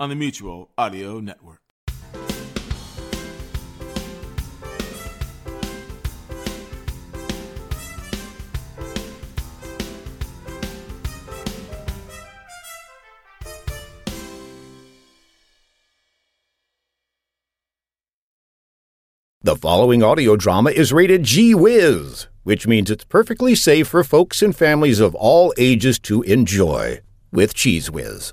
on the Mutual Audio Network. The following audio drama is rated G Wiz, which means it's perfectly safe for folks and families of all ages to enjoy with Cheez Whiz.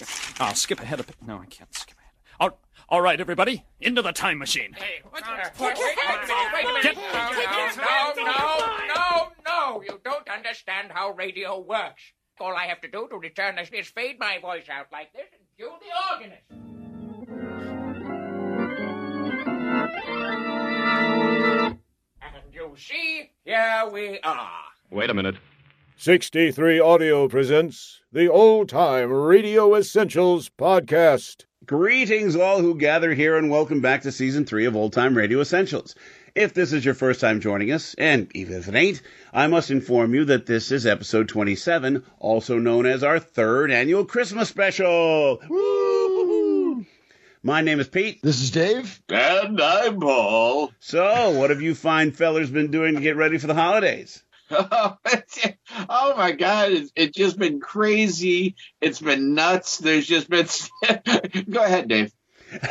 How do I? I'll skip ahead a bit. No, I can't skip ahead. All, all right, everybody, into the time machine. Hey, wait, wait, wait, wait a minute. No, no, no, no. You don't understand how radio works. All I have to do to return this is fade my voice out like this and cue the organist. And you see, here we are. Wait a minute. 63 Audio presents the Old Time Radio Essentials Podcast. Greetings, all who gather here, and welcome back to season three of Old Time Radio Essentials. If this is your first time joining us, and even if it ain't, I must inform you that this is episode 27, also known as our third annual Christmas special. Woo! My name is Pete. This is Dave. And I'm Paul. So, what have you fine fellers been doing to get ready for the holidays? oh my God, it's, it's just been crazy. It's been nuts. There's just been. Go ahead, Dave.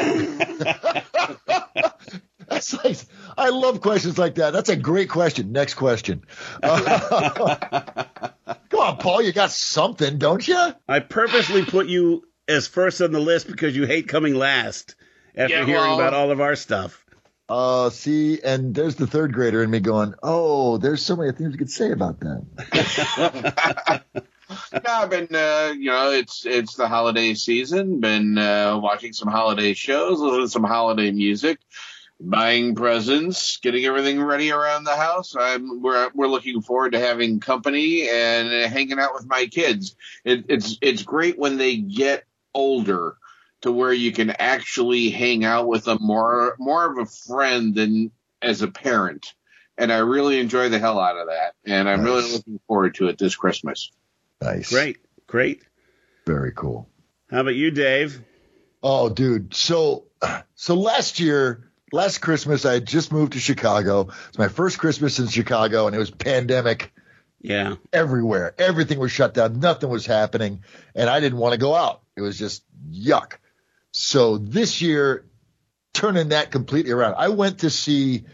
That's like, I love questions like that. That's a great question. Next question. Uh, come on, Paul, you got something, don't you? I purposely put you as first on the list because you hate coming last after Yeah, hearing well- about all of our stuff. Uh, see, and there's the third grader in me going, oh, there's so many things you could say about that. No, I've been, uh, you know, it's it's the holiday season. Been uh, watching some holiday shows, listening to some holiday music, buying presents, getting everything ready around the house. I'm we're we're looking forward to having company and hanging out with my kids. It, it's it's great when they get older to where you can actually hang out with them more more of a friend than as a parent. And I really enjoy the hell out of that. And I'm really looking forward to it this Christmas. Nice. Great, great. Very cool. How about you, Dave? Oh, dude. So, so last year, last Christmas, I had just moved to Chicago. It's my first Christmas in Chicago, and it was pandemic Yeah. everywhere. Everything was shut down. Nothing was happening. And I didn't want to go out. It was just yuck. So this year, turning that completely around, I went to see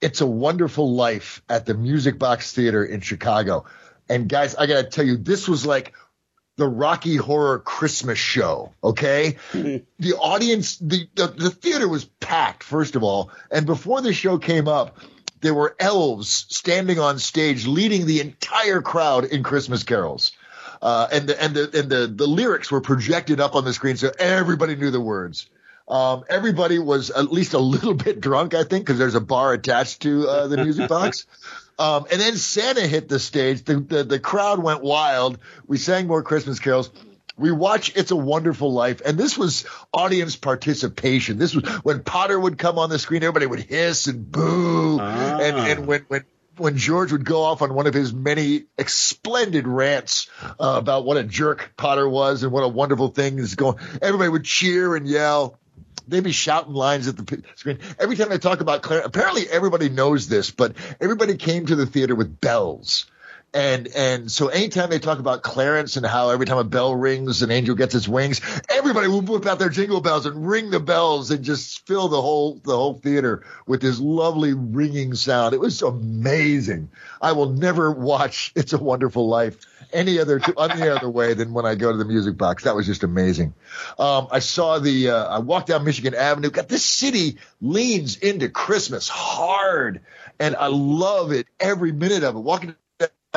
It's a Wonderful Life at the Music Box Theater in Chicago. And guys, I got to tell you, this was like the Rocky Horror Christmas show. Okay. the audience, the, the, the theater was packed, first of all. And before the show came up, there were elves standing on stage leading the entire crowd in Christmas carols. Uh, and the, and the, and the, the lyrics were projected up on the screen. So everybody knew the words. Um, everybody was at least a little bit drunk, I think, because there's a bar attached to uh, the music box. Um, and then Santa hit the stage. The, the the crowd went wild. We sang more Christmas carols. We watch It's a Wonderful Life, and this was audience participation. This was when Potter would come on the screen, everybody would hiss and boo, Ah. and and when when when George would go off on one of his many splendid rants uh, about what a jerk Potter was and what a wonderful thing is going, everybody would cheer and yell. They'd be shouting lines at the screen. Every time they talk about Clarence, apparently everybody knows this, but everybody came to the theater with bells. And and so anytime they talk about Clarence and how every time a bell rings, an angel gets its wings, everybody will whip out their jingle bells and ring the bells and just fill the whole the whole theater with this lovely ringing sound. It was amazing. I will never watch It's a Wonderful Life any other any other way than when I go to the music box. That was just amazing. Um, I saw the uh, I walked down Michigan Avenue. God, this city leans into Christmas hard, and I love it every minute of it. Walking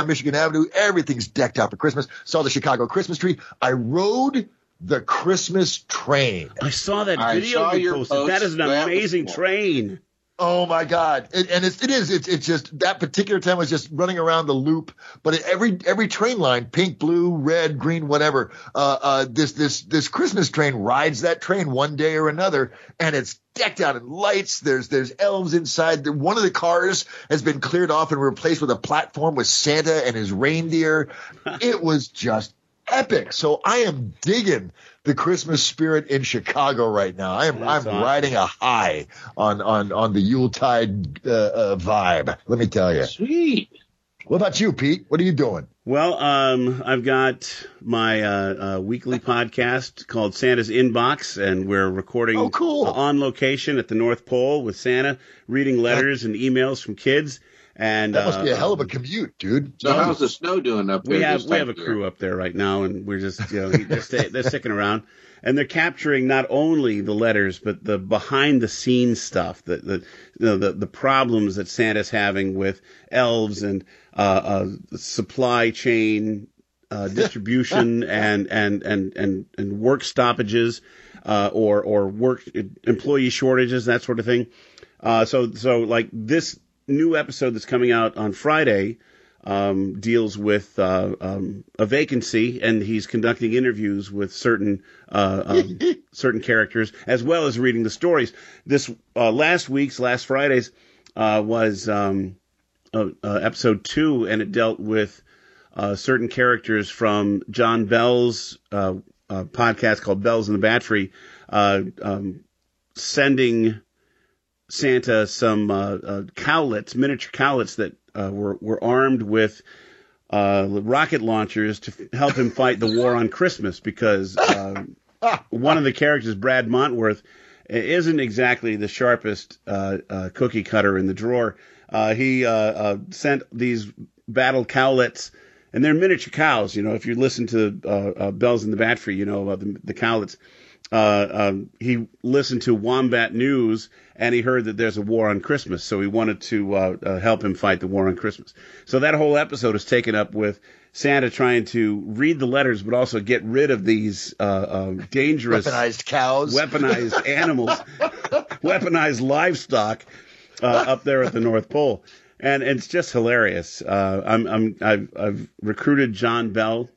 Michigan Avenue, everything's decked out for Christmas. Saw the Chicago Christmas tree. I rode the Christmas train. I saw that I video saw you posted. post. That is an That amazing cool. train. Oh my God! It, and it's, it is. It's, it's just that particular time was just running around the loop. But every every train line, pink, blue, red, green, whatever. Uh, uh, this this this Christmas train rides that train one day or another, and it's decked out in lights. There's there's elves inside. One of the cars has been cleared off and replaced with a platform with Santa and his reindeer. it was just epic. So I am digging the Christmas spirit in Chicago right now. I am That's I'm awesome. riding a high on on on the Yuletide uh, uh, vibe. Let me tell you. Sweet. What about you, Pete? What are you doing? Well, um, I've got my uh, uh, weekly podcast called Santa's Inbox, and we're recording Oh, cool. on location at the North Pole with Santa, reading letters and emails from kids. And That must be a uh, hell of a commute, dude. So how's the snow doing up there? we have we have a of year? crew up there right now, and we're just you know they're stay, they're sticking around, and they're capturing not only the letters but the behind the scenes stuff, the the you know, the the problems that Santa's having with elves and uh, uh, supply chain uh, distribution and, and and and and work stoppages uh, or or work employee shortages that sort of thing. Uh, so so like this new episode that's coming out on Friday um, deals with uh, um, a vacancy, and he's conducting interviews with certain uh, um, certain characters as well as reading the stories. This uh, last week's last Friday's uh, was um, uh, uh, episode two, and it dealt with uh, certain characters from John Bell's uh, uh, podcast called Bells in the Battery, uh, um, sending Santa some uh, uh, cowlets, miniature cowlets that uh, were were armed with uh, rocket launchers to f- help him fight the war on Christmas because uh, one of the characters, Brad Montworth, isn't exactly the sharpest cookie cutter in the drawer. Uh, he sent these battle cowlets, and they're miniature cows. You know, if you listen to uh, uh, Bells in the Battery, you know about the, the cowlets. Uh, um, he listened to Wombat News and he heard that there's a war on Christmas, so he wanted to uh, uh, help him fight the war on Christmas. So that whole episode is taken up with Santa trying to read the letters, but also get rid of these uh, uh, dangerous Weaponized cows. weaponized animals, weaponized livestock uh, up there at the North Pole, and it's just hilarious. Uh, I'm, I'm I've, I've recruited John Bell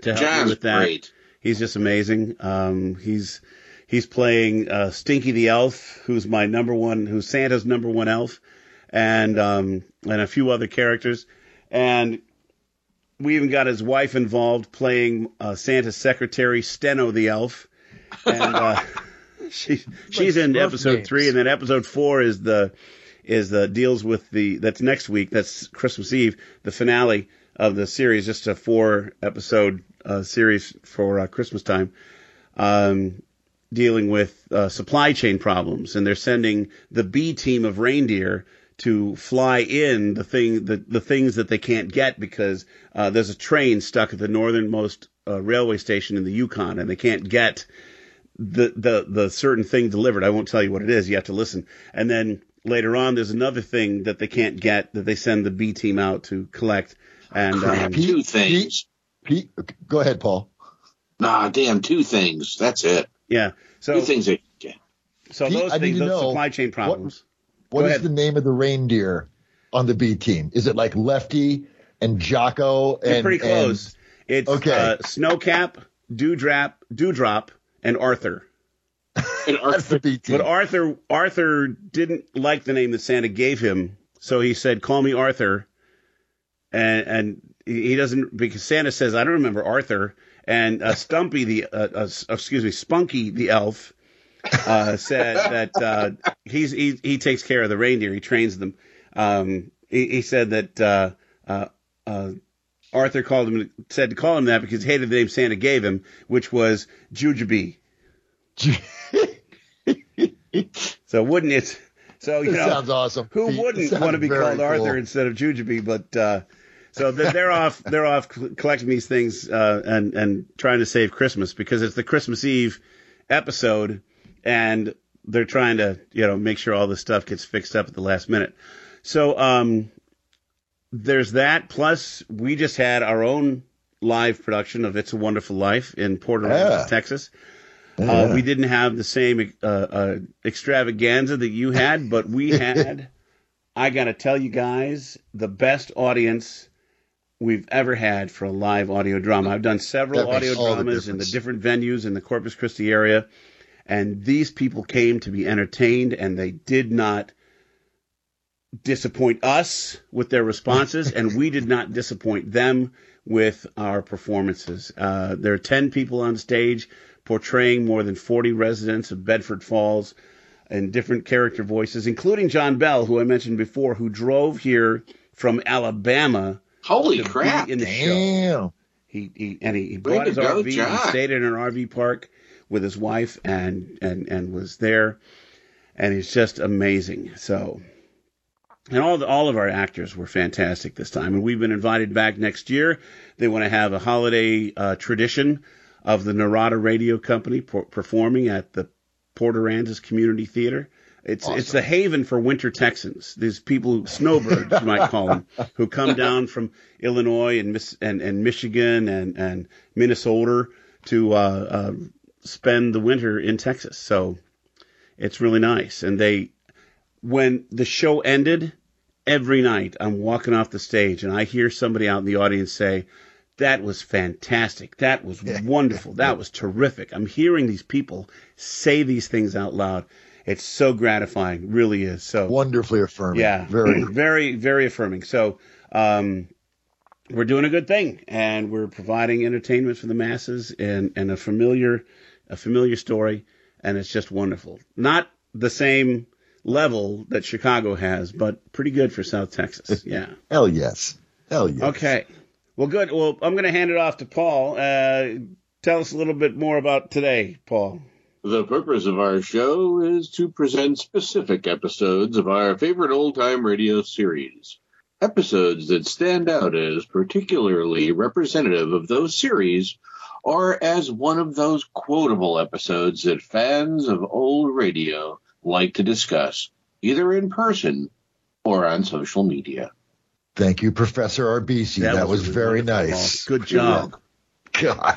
to help me John's with that. great. He's just amazing. Um, he's he's playing uh, Stinky the Elf, who's my number one, who's Santa's number one elf, and um, and a few other characters, and we even got his wife involved playing uh, Santa's secretary, Steno the elf, and uh, she she's in episode names. three, and then episode four is the is the deals with the that's next week. That's Christmas Eve, the finale of the series, just a four episode uh, series for uh, Christmas time, um, dealing with uh, supply chain problems, and they're sending the B team of reindeer to fly in the thing the, the things that they can't get because uh, there's a train stuck at the northernmost uh, railway station in the Yukon, and they can't get the the the certain thing delivered. I won't tell you what it is. You have to listen. And then later on, there's another thing that they can't get that they send the B team out to collect. And um, Two things. Pete, go ahead, Paul. Nah, damn, two things. That's it. yeah, so Two things. That, yeah. so Pete, those I things, those know supply chain problems. What Go is ahead. the name of the reindeer on the B team? Is it like Lefty and Jocko? You're pretty close. it's Okay. uh, Snowcap, Dewdrop, Dewdrop, and Arthur. And And, that's the B team. But Arthur Arthur didn't like the name that Santa gave him, so he said, "Call me Arthur." And and he doesn't because Santa says, "I don't remember Arthur." And uh, Stumpy the uh, uh, excuse me, Spunky the elf uh, said that uh, he's he, he takes care of the reindeer. He trains them. Um, he, he said that uh, uh, uh, Arthur called him said to call him that because he hated the name Santa gave him, which was Jujubee. So wouldn't it? So you know, sounds awesome. who wouldn't want to be called Arthur instead of Jujubee? But uh, so they're, off. They're off collecting these things uh, and and trying to save Christmas because it's the Christmas Eve episode, and they're trying to you know make sure all this stuff gets fixed up at the last minute. So um, there's that. Plus, we just had our own live production of It's a Wonderful Life in Port Yeah. Aransas, Texas. Yeah. Uh, we didn't have the same uh, uh, extravaganza that you had, but we had, I got to tell you guys, the best audience we've ever had for a live audio drama. I've done several audio all the dramas in the different venues in the Corpus Christi area, and these people came to be entertained, and they did not disappoint us with their responses, and we did not disappoint them with our performances. Uh, there are 10 people on stage portraying more than 40 residents of Bedford Falls in different character voices, including John Bell, who I mentioned before, who drove here from Alabama Holy crap! in the show. He, he and he, he bought his go, RV. John. He stayed in an RV park with his wife and and and was there, and it's just amazing. So, and all the, all of our actors were fantastic this time, and we've been invited back next year. They want to have a holiday uh, tradition of the Narada Radio Company per- performing at the Port Aransas Community Theater. It's it's the haven for winter Texans. These people, snowbirds, you might call them, who come down from Illinois and Miss and, and Michigan and and Minnesota to uh, uh, spend the winter in Texas. So it's really nice. And they, when the show ended, every night I'm walking off the stage and I hear somebody out in the audience say, "That was fantastic. That was wonderful. That was terrific." I'm hearing these people say these things out loud. It's so gratifying, really is. So Wonderfully affirming. yeah, Very. very, very affirming. So, um, we're doing a good thing, and we're providing entertainment for the masses and, and a familiar, a familiar story, and it's just wonderful. Not the same level that Chicago has, but pretty good for South Texas. Yeah. Hell yes. Hell yes. Okay. Well, good. Well, I'm going to hand it off to Paul. Uh, tell us a little bit more about today, Paul. The purpose of our show is to present specific episodes of our favorite old time radio series. Episodes that stand out as particularly representative of those series, or as one of those quotable episodes that fans of old radio like to discuss, either in person or on social media. Thank you, Professor Arbisi. That, was, a very wonderful nice. Good job. God.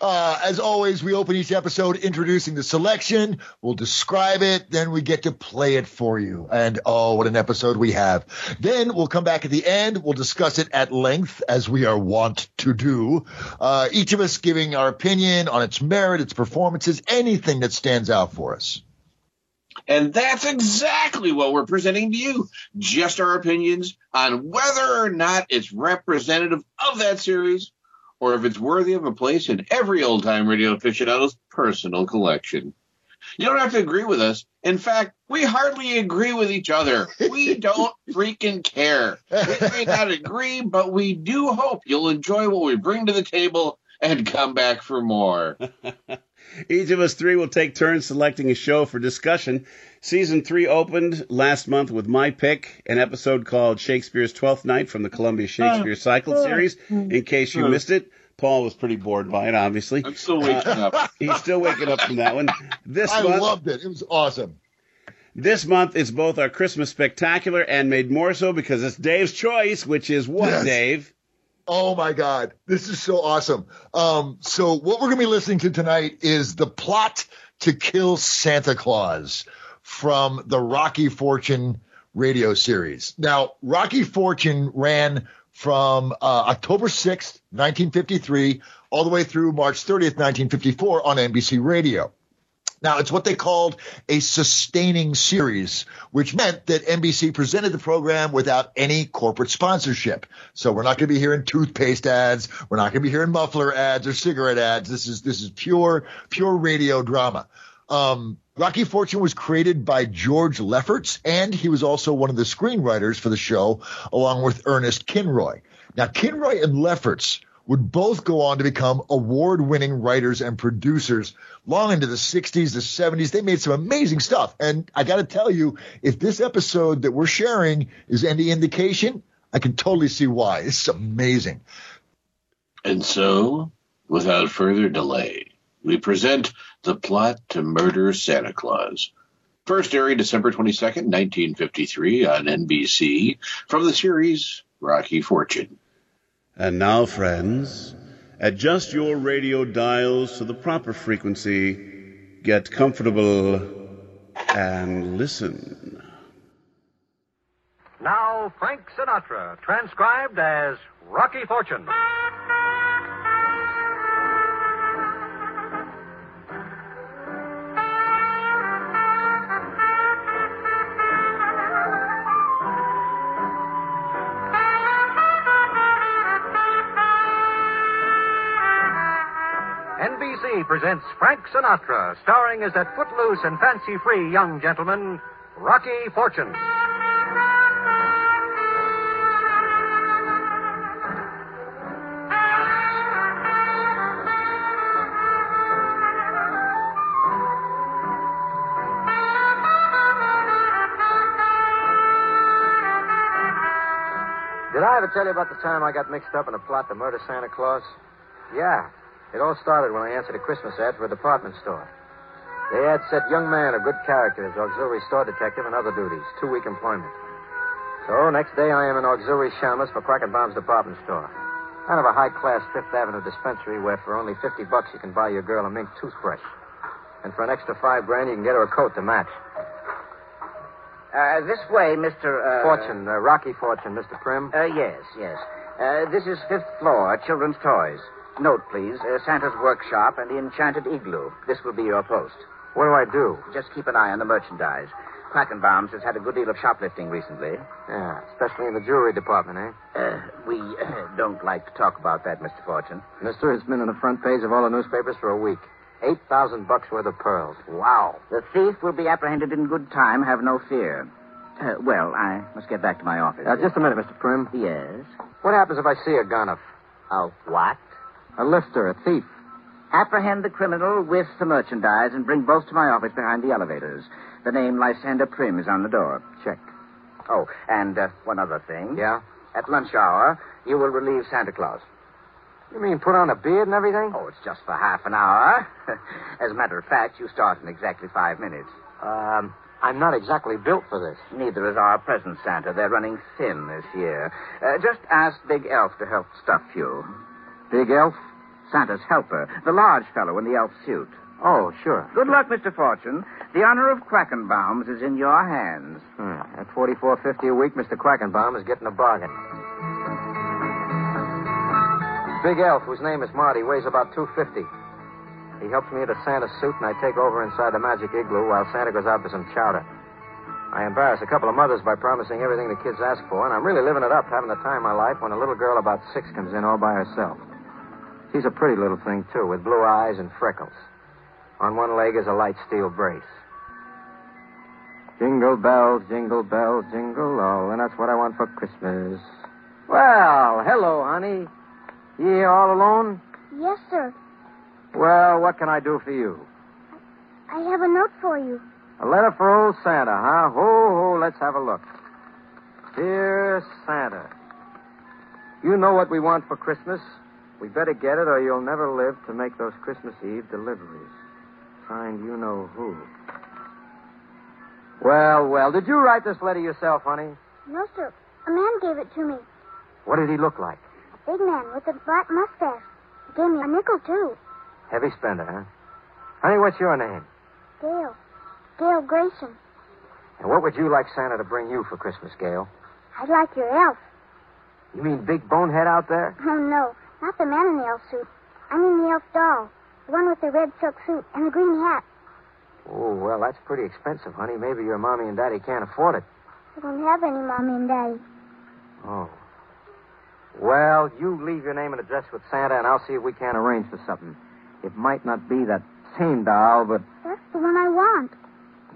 Uh, as always, we open each episode introducing the selection. We'll describe it, then we get to play it for you. And oh, what an episode we have. Then we'll come back at the end. We'll discuss it at length, as we are wont to do. Uh, each of us giving our opinion on its merit, its performances, anything that stands out for us. And that's exactly what we're presenting to you. Just our opinions on whether or not it's representative of that series or if it's worthy of a place in every old time radio aficionado's personal collection. You don't have to agree with us. In fact, we hardly agree with each other. We don't freaking care. We may not agree, but we do hope you'll enjoy what we bring to the table and come back for more. Each of us three will take turns selecting a show for discussion. Season three opened last month with my pick, an episode called Shakespeare's Twelfth Night from the Columbia Shakespeare oh, Cycle series. In case you missed it, Paul was pretty bored by it, obviously. I'm still waking uh, up. He's still waking up from that one. This I month, loved it. It was awesome. this month is both our Christmas spectacular and made more so because it's Dave's choice, which is what, Yes. Dave? Oh my God, this is so awesome. Um, so what we're going to be listening to tonight is the plot to kill Santa Claus from the Rocky Fortune radio series. Now, Rocky Fortune ran from uh, October 6th, 1953, all the way through March 30th, 1954 on NBC Radio. Now, it's what they called a sustaining series, which meant that NBC presented the program without any corporate sponsorship. So we're not going to be hearing toothpaste ads. We're not going to be hearing muffler ads or cigarette ads. This is, this is pure, pure radio drama. Um, Rocky Fortune was created by George Lefferts, and he was also one of the screenwriters for the show, along with Ernest Kinoy. Now, Kinoy and Lefferts would both go on to become award winning writers and producers long into the 60s, the 70s. They made some amazing stuff. And I got to tell you, if this episode that we're sharing is any indication, I can totally see why. It's amazing. And so, without further delay, we present The Plot to Murder Santa Claus. First airing December 22nd, 1953 on NBC from the series Rocky Fortune. And now, friends, adjust your radio dials to the proper frequency, get comfortable, and listen. Now, Frank Sinatra, transcribed as Rocky Fortune. Presents Frank Sinatra, starring as that footloose and fancy free young gentleman, Rocky Fortune. Did I ever tell you about the time I got mixed up in a plot to murder Santa Claus? Yeah. It all started when I answered a Christmas ad for a department store. The ad said young man of good character as auxiliary store detective and other duties, two week employment. So next day I am an auxiliary shamus for Quackenbaum's department store. Kind of a high class Fifth Avenue dispensary where for only 50 bucks you can buy your girl a mink toothbrush. And for an extra five grand you can get her a coat to match. Uh, this way, Mr. Uh... Fortune, uh, Rocky Fortune, Mr. Prim. Uh, yes, yes. Uh, this is fifth floor, children's toys. Note, please, uh, Santa's workshop and the enchanted igloo. This will be your post. What do I do? Just keep an eye on the merchandise. Quackenbaum's has had a good deal of shoplifting recently. Yeah, especially in the jewelry department, eh? Uh, we uh, don't like to talk about that, Mr. Fortune. Mister, it's been on the front page of all the newspapers for a week. Eight thousand bucks worth of pearls. Wow. The thief will be apprehended in good time. Have no fear. Uh, well, I must get back to my office. Uh, just a minute, Mr. Prim. Yes. What happens if I see a gun? A, A what? A lifter, a thief? Apprehend the criminal with the merchandise and bring both to my office behind the elevators. The name Lysander Prim is on the door. Check. Oh, and uh, one other thing. Yeah? At lunch hour, you will relieve Santa Claus. You mean put on a beard and everything? Oh, it's just for half an hour. As a matter of fact, you start in exactly five minutes. Um, I'm not exactly built for this. Neither is our present Santa. They're running thin this year. Uh, just ask Big Elf to help stuff you. Big elf? Santa's helper, the large fellow in the elf suit. Oh, sure. Good luck, Mr. Fortune. The honor of Quackenbaum's is in your hands. Hmm. At forty-four fifty a week, Mr. Quackenbaum is getting a bargain. Big Elf, whose name is Marty, weighs about two fifty. He helps me into Santa's suit, and I take over inside the magic igloo while Santa goes out for some chowder. I embarrass a couple of mothers by promising everything the kids ask for, and I'm really living it up, having the time of my life when a little girl about six comes in all by herself. She's a pretty little thing, too, with blue eyes and freckles. On one leg is a light steel brace. Jingle bells, jingle bells, jingle all, and that's what I want for Christmas. Well, hello, honey. You here all alone? Yes, sir. Well, what can I do for you? I have a note for you. A letter for old Santa, huh? Ho, ho, let's have a look. Dear Santa, you know what we want for Christmas. We better get it or you'll never live to make those Christmas Eve deliveries. Signed, you know who. Well, well, did you write this letter yourself, honey? No, sir. A man gave it to me. What did he look like? A big man with a black mustache. He gave me a nickel, too. Heavy spender, huh? Honey, what's your name? Gail. Gail Grayson. And what would you like Santa to bring you for Christmas, Gail? I'd like your elf. You mean Big Bonehead out there? Oh, no. Not the man in the elf suit. I mean the elf doll. The one with the red silk suit and the green hat. Oh, well, that's pretty expensive, honey. Maybe your mommy and daddy can't afford it. I don't have any mommy and daddy. Oh. Well, you leave your name and address with Santa, and I'll see if we can't arrange for something. It might not be that same doll, but That's the one I want.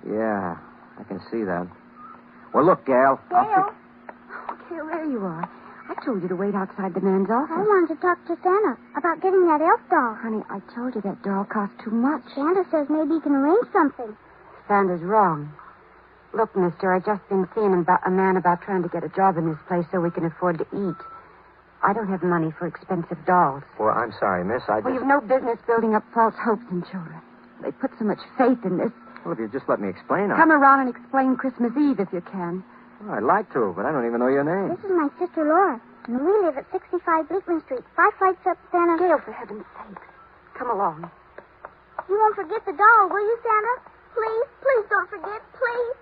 yeah, I can see that. Well, look, Gal. I'll Gail, Here, there you are. I told you to wait outside the man's office. I wanted to talk to Santa about getting that elf doll. Honey, I told you that doll cost too much. Santa says maybe he can arrange something. Santa's wrong. Look, mister, I've just been seeing about a man about trying to get a job in this place so we can afford to eat. I don't have money for expensive dolls. Well, I'm sorry, miss. I just. Well, you've no business building up false hopes in children. They put so much faith in this. Well, if you just let me explain, I... Come around and explain Christmas Eve if you can. Well, I'd like to, but I don't even know your name. This is my sister Laura. and we live at 65 Bleakman Street, five flights up Santa. Gail, for heaven's sake, Come along. You won't forget the doll, will you, Santa? Please, please don't forget, please.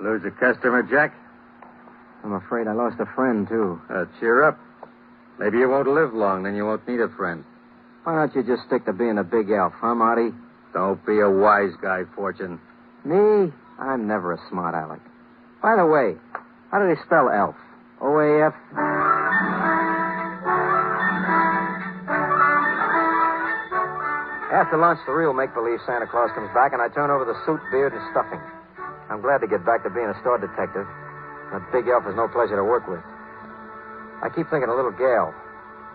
Lose a customer, Jack? I'm afraid I lost a friend, too. Uh, cheer up. Maybe you won't live long, then you won't need a friend. Why don't you just stick to being a big elf, huh, Marty? Don't be a wise guy, Fortune. Me? I'm never a smart aleck. By the way, how do they spell elf? O-A-F? After lunch, the real make-believe Santa Claus comes back, and I turn over the suit, beard, and stuffing. I'm glad to get back to being a store detective. That big elf is no pleasure to work with. I keep thinking of little Gail.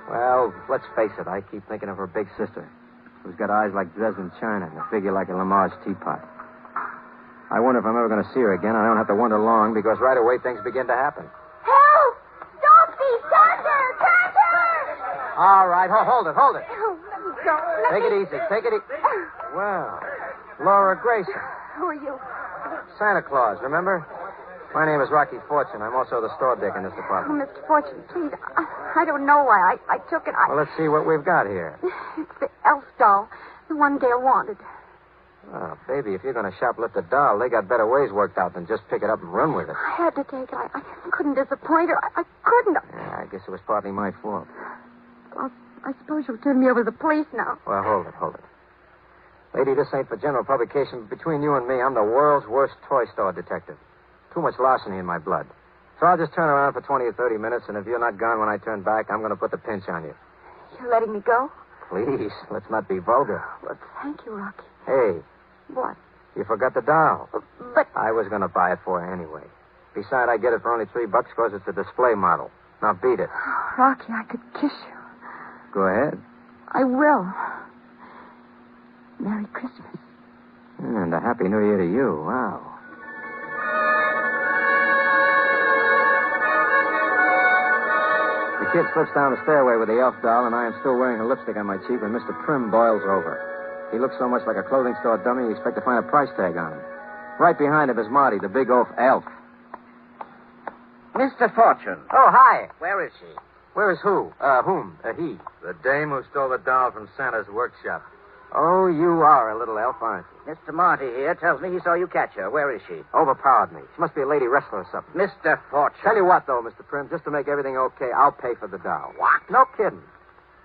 Well, let's face it, I keep thinking of her big sister, who's got eyes like Dresden china and a figure like a Limoges teapot. I wonder if I'm ever going to see her again. I don't have to wonder long because right away things begin to happen. Help! Stop these! Santa! Santa! All right, ho- hold it, hold it. Oh, let me go. Let Take me... it easy, take it easy. Well, Laura Grayson, Who are you? Santa Claus, remember? My name is Rocky Fortune. I'm also the store dick in this department. Oh, department. Mr. Fortune, please. I, I don't know why. I, I took it. I... Well, let's see what we've got here. It's the elf doll, the one Gail wanted. Oh, baby, if you're going to shoplift a doll, they got better ways worked out than just pick it up and run with it. I had to take it. I, I couldn't disappoint her. I, I couldn't. Yeah, I guess it was partly my fault. Well, I suppose you'll turn me over to the police now. Well, hold it, hold it. Lady, this ain't for general publication. but Between you and me, I'm the world's worst toy store detective. Too much larceny in my blood. So I'll just turn around for 20 or 30 minutes, and if you're not gone when I turn back, I'm going to put the pinch on you. You're letting me go? Please, let's not be vulgar. Well, thank you, Rocky. Hey, What? you forgot the doll. Uh, but I was going to buy it for her anyway. Besides, I get it for only three bucks because it's a display model. Now beat it. Rocky, I could kiss you. Go ahead. I will. Merry Christmas. And a Happy New Year to you. Wow. The kid slips down the stairway with the elf doll, and I am still wearing a lipstick on my cheek when Mr. Prim boils over. He looks so much like a clothing store dummy, you expect to find a price tag on him. Right behind him is Marty, the big oaf elf. Mr. Fortune. Oh, hi. Where is she? Where is who? Uh, whom? Uh, he. The dame who stole the doll from Santa's workshop. Oh, you are a little elf, aren't you? Mr. Marty here tells me he saw you catch her. Where is she? Overpowered me. She must be a lady wrestler or something. Mr. Fortune. Tell you what, though, Mr. Prim, just to make everything okay, I'll pay for the doll. What? No kidding.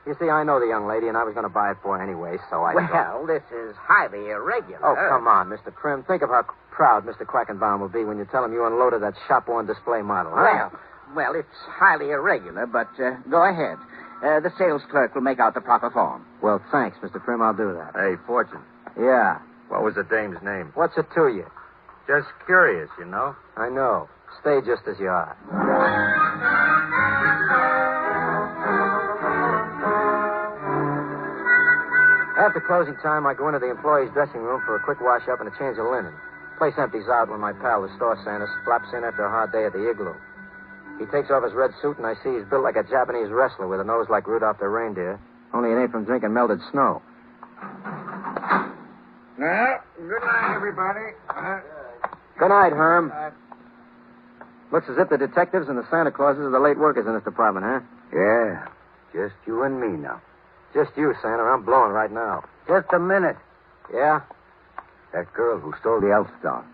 You see, I know the young lady, and I was going to buy it for her anyway, so I. Well, this is highly irregular. Oh, come on, Mr. Prim. Think of how proud Mr. Quackenbaum will be when you tell him you unloaded that shop-worn display model. Huh? Well, well, it's highly irregular, but uh, go ahead. Uh, the sales clerk will make out the proper form. Well, thanks, Mr. Prim. I'll do that. Hey, Fortune. Yeah. What was the dame's name? What's it to you? Just curious, you know. I know. Stay just as you are. After closing time, I go into the employee's dressing room for a quick wash up and a change of linen. Place empties out when my pal, the store Santa, flaps in after a hard day at the igloo. He takes off his red suit, and I see he's built like a Japanese wrestler with a nose like Rudolph the reindeer. Only it ain't from drinking melted snow. Well, good night, everybody. Uh, Good night, Herm. Looks as if the detectives and the Santa Clauses are the late workers in this department, huh? yeah, just you and me now. Just you, Santa. I'm blowing right now. Just a minute. Yeah? That girl who stole the elf doll.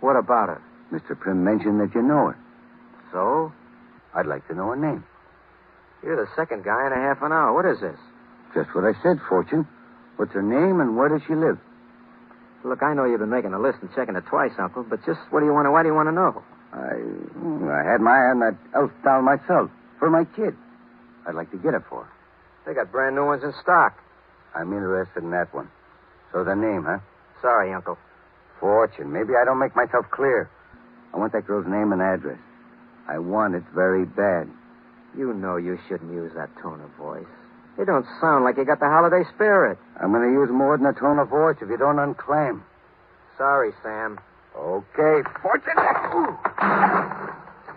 What about her? Mr. Prim mentioned that you know her. So? I'd like to know her name. You're the second guy in a half an hour. What is this? Just what I said, Fortune. What's her name and where does she live? Look, I know you've been making a list and checking it twice, Uncle, but just what do you want to, why do you want to know? I, I had my eye on that elf doll myself for my kid. I'd like to get it for her. They got brand new ones in stock. I'm interested in that one. So the name, huh? Sorry, Uncle. Fortune. Maybe I don't make myself clear. I want that girl's name and address. I want it very bad. You know you shouldn't use that tone of voice. You don't sound like you got the holiday spirit. I'm going to use more than a tone of voice if you don't unclaim. Sorry, Sam. Okay, Fortune.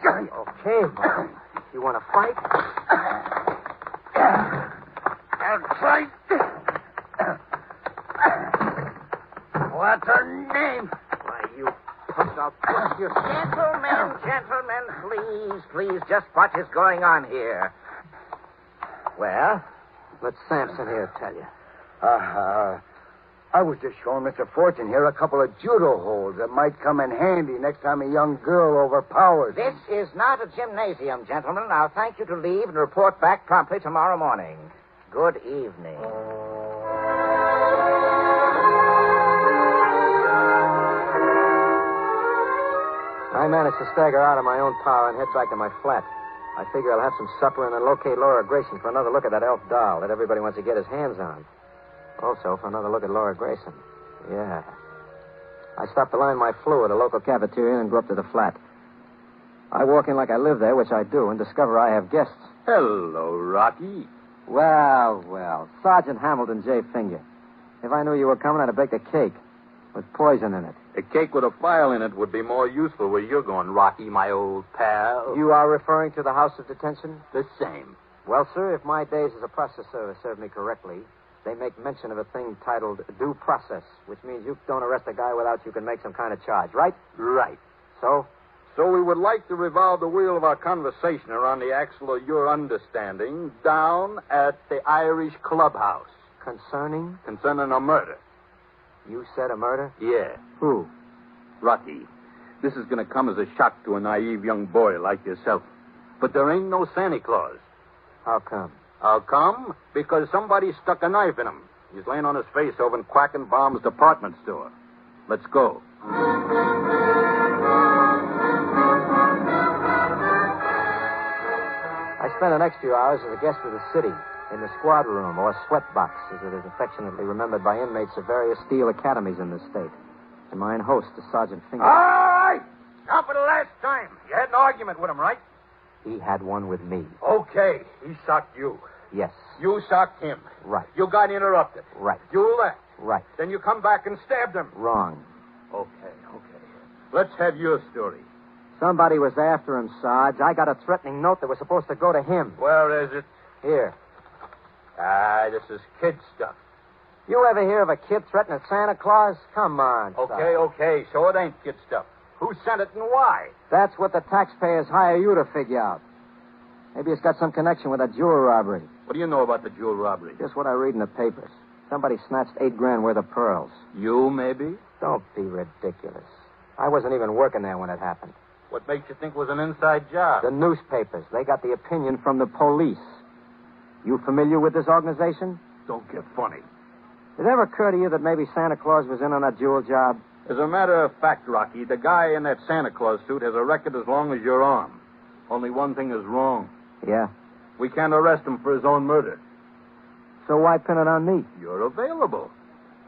Okay, Bob. You want to fight? I'll. What's her name? Why, you punk. I'll push you. Gentlemen, gentlemen, please, please, just what is going on here? Well, let Sampson here tell you. Uh-huh. I was just showing Mr. Fortune here a couple of judo holds that might come in handy next time a young girl overpowers This him. is not a gymnasium, gentlemen. I'll thank you to leave and report back promptly tomorrow morning. Good evening. I managed to stagger out of my own power and head back to my flat. I figure I'll have some supper and then locate Laura Grayson for another look at that elf doll that everybody wants to get his hands on. Also, for another look at Laura Grayson. Yeah. I stopped to line my flu at a local cafeteria and go up to the flat. I walk in like I live there, which I do, and discover I have guests. Hello, Rocky. Well, well, Sergeant Hamilton J. Finger. If I knew you were coming, I'd have baked a cake with poison in it. A cake with a file in it would be more useful where you're going, Rocky, my old pal. You are referring to the House of Detention? The same. Well, sir, if my days as a process server serve me correctly, they make mention of a thing titled due process, which means you don't arrest a guy without you can make some kind of charge, right? Right. So? So we would like to revolve the wheel of our conversation around the axle of your understanding down at the Irish clubhouse. Concerning? Concerning a murder. You said a murder? Yeah. Who? Rocky. This is going to come as a shock to a naive young boy like yourself. But there ain't no Santa Claus. How come? How come? Because somebody stuck a knife in him. He's laying on his face over in Quackenbaum's department store. Let's go. I spent the next few hours as a guest of the city in the squad room, or sweat box, as it is affectionately remembered by inmates of various steel academies in this state. And mine host is Sergeant Finger. All right! Now for the last time. You had an argument with him, right? He had one with me. Okay. He socked you. Yes. You socked him. Right. You got interrupted. Right. You left. Right. Then you come back and stabbed him. Wrong. Okay, okay. Let's have your story. Somebody was after him, Sarge. I got a threatening note that was supposed to go to him. Where is it? Here. Ah, this is kid stuff. You ever hear of a kid threatening Santa Claus? Come on. Okay, Sarge. okay. So it ain't kid stuff. Who sent it and why? That's what the taxpayers hire you to figure out. Maybe it's got some connection with that jewel robbery. What do you know about the jewel robbery? Just what I read in the papers. Somebody snatched eight grand worth of pearls. You, maybe? Don't be ridiculous. I wasn't even working there when it happened. What makes you think it was an inside job? The newspapers, they got the opinion from the police. You familiar with this organization? Don't get funny. Did it ever occur to you that maybe Santa Claus was in on that jewel job? As a matter of fact, Rocky, the guy in that Santa Claus suit has a record as long as your arm. Only one thing is wrong. Yeah. We can't arrest him for his own murder. So why pin it on me? You're available.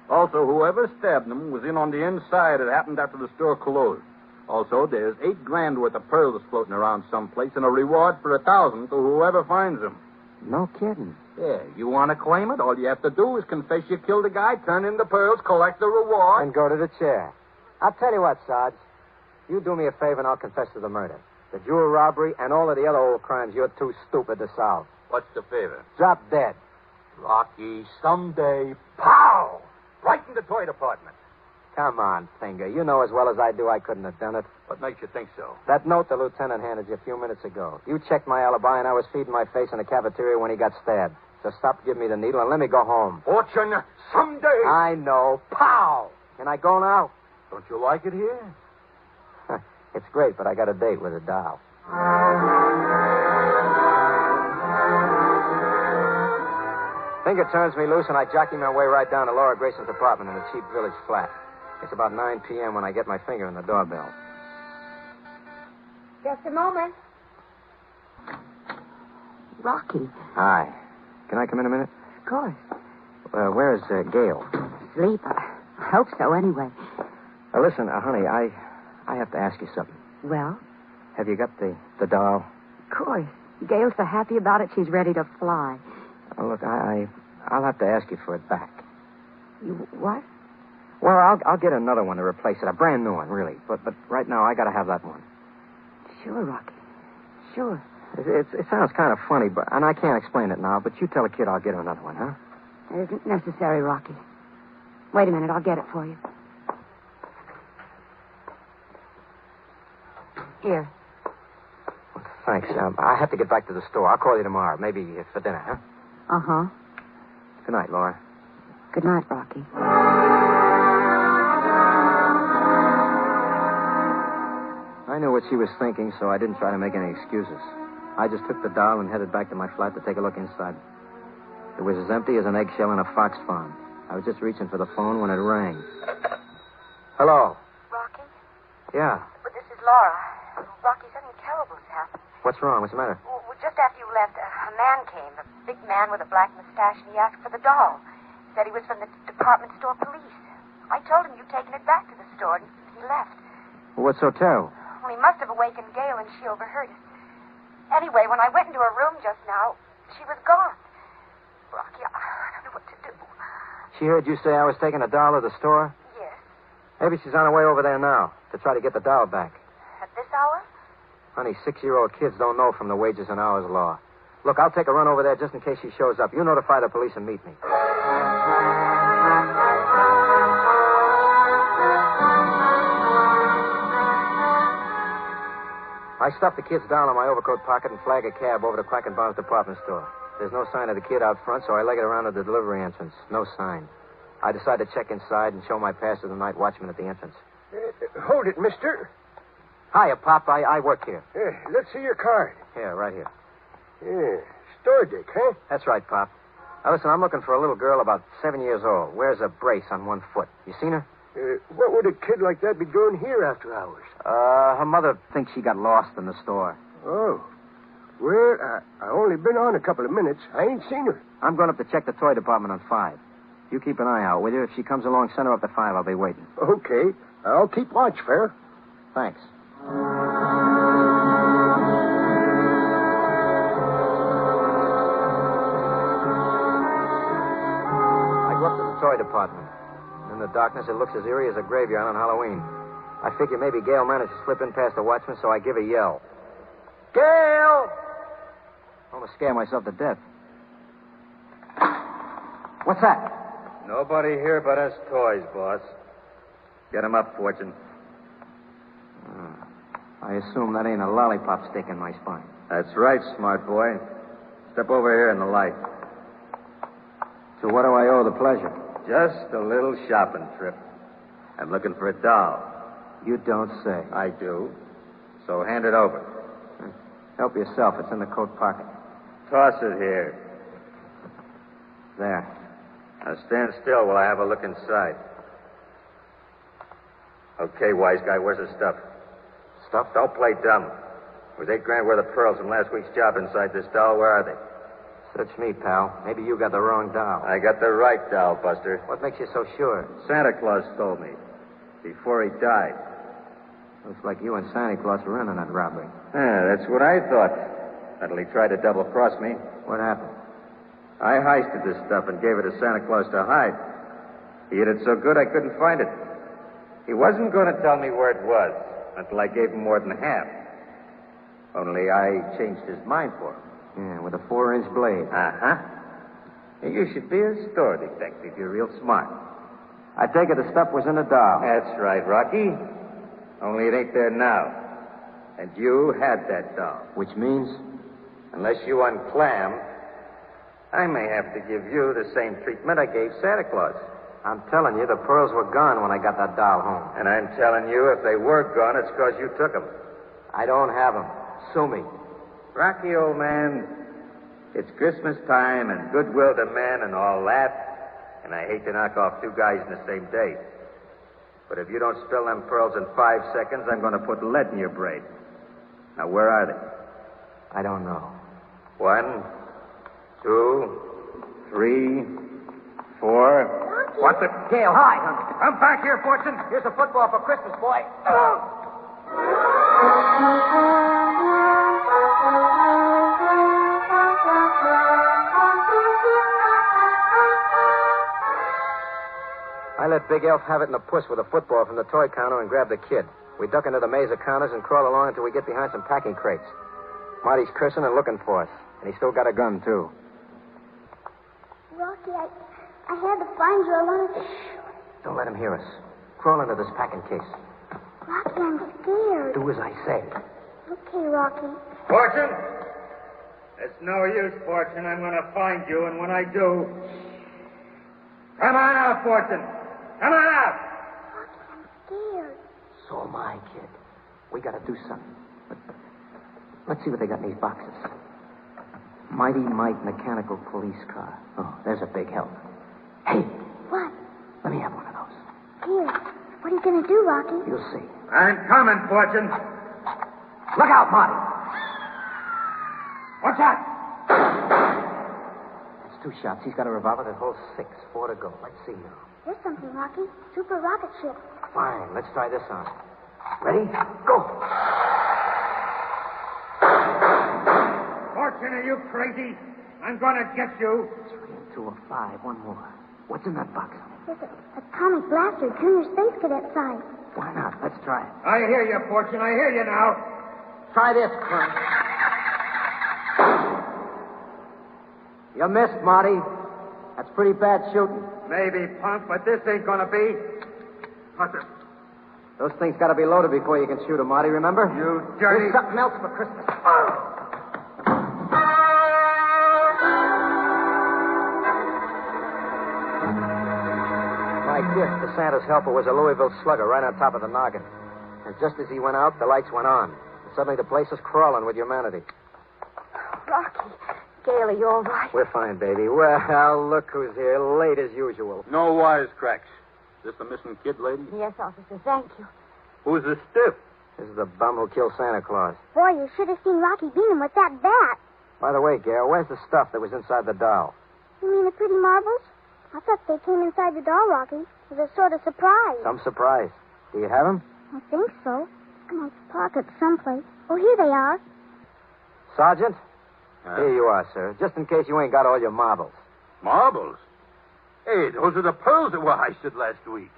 Also, whoever stabbed him was in on the inside. It happened after the store closed. Also, there's eight grand worth of pearls floating around someplace and a reward for a thousand to whoever finds them. No kidding. Yeah, you want to claim it? All you have to do is confess you killed a guy, turn in the pearls, collect the reward. And go to the chair. I'll tell you what, Sarge. You do me a favor and I'll confess to the murder. The jewel robbery and all of the other old crimes you're too stupid to solve. What's the favor? Drop dead. Rocky, someday, pow! Right in the toy department. Come on, Finger. You know as well as I do I couldn't have done it. What makes you think so? That note the lieutenant handed you a few minutes ago. You checked my alibi, and I was feeding my face in the cafeteria when he got stabbed. So stop giving me the needle and let me go home. Fortune, someday. I know. Pow! Can I go now? Don't you like it here? it's great, but I got a date with a doll. Finger turns me loose, and I jockey my way right down to Laura Grayson's apartment in a cheap village flat. It's about 9 p.m. when I get my finger in the doorbell. Just a moment. Rocky, Hi. Can I come in a minute? of course. Uh, where's uh, Gail? Sleep. I I hope so, anyway. Uh, listen, uh, honey, I I have to ask you something. Well, Have you got the, the doll? of course. Gail's so happy about it, she's ready to fly. Oh, look, I, I I'll have to ask you for it back. You what? Well, I'll I'll get another one to replace it, a brand new one, really. But but right now I got to have that one. Sure, Rocky. Sure. It, it, it sounds kind of funny, but and I can't explain it now. But you tell the kid I'll get him another one, huh? It isn't necessary, Rocky. Wait a minute, I'll get it for you. Here. Thanks. Um, I have to get back to the store. I'll call you tomorrow. Maybe for dinner, huh? Uh huh. Good night, Laura. Good night, Rocky. I knew what she was thinking, so I didn't try to make any excuses. I just took the doll and headed back to my flat to take a look inside. It was as empty as an eggshell in a fox farm. I was just reaching for the phone when it rang. Hello. Rocky? Yeah. But this is Laura. Rocky, something terrible's happened. What's wrong? What's the matter? Well, just after you left, a, man came, a big man with a black mustache, and he asked for the doll. Said he was from the department store police. I told him you'd taken it back to the store, and he left. Well, what's so terrible? He must have awakened Gail, and she overheard it. Anyway, when I went into her room just now, she was gone. Rocky, I don't know what to do. She heard you say I was taking a doll to the store? Yes. Maybe she's on her way over there now to try to get the doll back. At this hour? Honey, six year old kids don't know from the wages and hours law. Look, I'll take a run over there just in case she shows up. You notify the police and meet me. I stuffed the kid's doll in my overcoat pocket and flag a cab over to Quackenbaum's department store. There's no sign of the kid out front, so I leg it around to the delivery entrance. No sign. I decide to check inside and show my pass to the night watchman at the entrance. Uh, hold it, mister. Hiya, Pop. I, I work here. Yeah, let's see your card. Here, right here. Yeah, store dick, huh? That's right, Pop. Now, listen, I'm looking for a little girl about seven years old. Wears a brace on one foot. You seen her? Uh, what would a kid like that be doing here after hours? Uh, her mother thinks she got lost in the store. Oh. Well, I, I only been on a couple of minutes. I ain't seen her. I'm going up to check the toy department on five. You keep an eye out, will you? If she comes along, send her up to five. I'll be waiting. Okay. I'll keep watch, Fair. Thanks. I go up to the toy department. In the darkness, it looks as eerie as a graveyard on Halloween. I figure maybe Gail managed to slip in past the watchman, so I give a yell. Gail! I almost scare myself to death. What's that? Nobody here but us toys, boss. Get him up, Fortune. Uh, I assume that ain't a lollipop stick in my spine. That's right, smart boy. Step over here in the light. So what do I owe the pleasure? Just a little shopping trip. I'm looking for a doll. You don't say. I do. So hand it over. Help yourself. It's in the coat pocket. Toss it here. There. Now stand still while I have a look inside. Okay, wise guy, where's the stuff? Stuff? Don't play dumb. With eight grand worth of pearls from last week's job inside this doll, where are they? Search me, pal. Maybe you got the wrong doll. I got the right doll, Buster. What makes you so sure? Santa Claus stole me. Before he died. Looks like you and Santa Claus were in on that robbery. Yeah, that's what I thought. Until he tried to double cross me. What happened? I heisted this stuff and gave it to Santa Claus to hide. He hid it so good I couldn't find it. He wasn't going to tell me where it was until I gave him more than half. Only I changed his mind for him. Yeah, with a four inch blade. Uh huh. You should be a store detective. You're real smart. I take it the stuff was in the doll. That's right, Rocky. Only it ain't there now. And you had that doll. Which means? Unless you unclam, I may have to give you the same treatment I gave Santa Claus. I'm telling you, the pearls were gone when I got that doll home. And I'm telling you, if they were gone, it's because you took them. I don't have them. Sue me. Rocky, old man, it's Christmas time and goodwill to men and all that. And I hate to knock off two guys in the same day. But if you don't spill them pearls in five seconds, I'm going to put lead in your brain. Now, where are they? I don't know. One, two, three, four. What the? Gail, hi. Come back here, Fortune. Here's a football for Christmas, boy. I let Big Elf have it in the puss with a football from the toy counter and grab the kid. We duck into the maze of counters and crawl along until we get behind some packing crates. Marty's cursing and looking for us. And he's still got a gun, too. Rocky, I, I had to find you. I wanted to. Don't let him hear us. Crawl into this packing case. Rocky, Rocky, I'm scared. Do as I say. Okay, Rocky. Fortune? It's no use, Fortune. I'm going to find you, and when I do. Come on out, Fortune. Come on out. I'm Scared. So am I, kid. We gotta do something. Let's see what they got in these boxes. Mighty Mike mechanical police car. Oh, there's a big help. Hey, What? let me have one of those. Here. What are you going to do, Rocky? You'll see. I'm coming, Fortune. Look out, Marty. Watch out. That's two shots. He's got a revolver that holds six. Four to go. Let's see now. There's something, Rocky. Super rocket ship. Fine. Let's try this on. Ready? Go. Fortune, are you crazy? I'm going to get you. Three and two or five. One more. What's in that box? There's a atomic blaster, junior space cadet size. Why not? Let's try it. I hear you, Fortune. I hear you now. Try this, Crump. You missed, Marty. That's pretty bad shooting. Maybe, punk, but this ain't going to be. What's it? Those things got to be loaded before you can shoot 'em, Marty, remember? You dirty. Here's something else for Christmas. Oh. My gift to Santa's helper was a Louisville slugger right on top of the noggin. And just as he went out, the lights went on. And suddenly the place was crawling with humanity. Rocky. Gail, are you all right? We're fine, baby. Well, look who's here, late as usual. No wisecracks. Is this the missing kid, lady? Yes, officer. Thank you. Who's the stiff? This is the bum who killed Santa Claus. Boy, you should have seen Rocky beat him with that bat. By the way, Gare, where's the stuff that was inside the doll? You mean the pretty marbles? I thought they came inside the doll, Rocky. It was a sort of surprise. Some surprise. Do you have them? I think so. In my pocket someplace. Oh, here they are. Sergeant? Here you are, sir. Just in case you ain't got all your marbles. Marbles? Hey, those are the pearls that were heisted last week.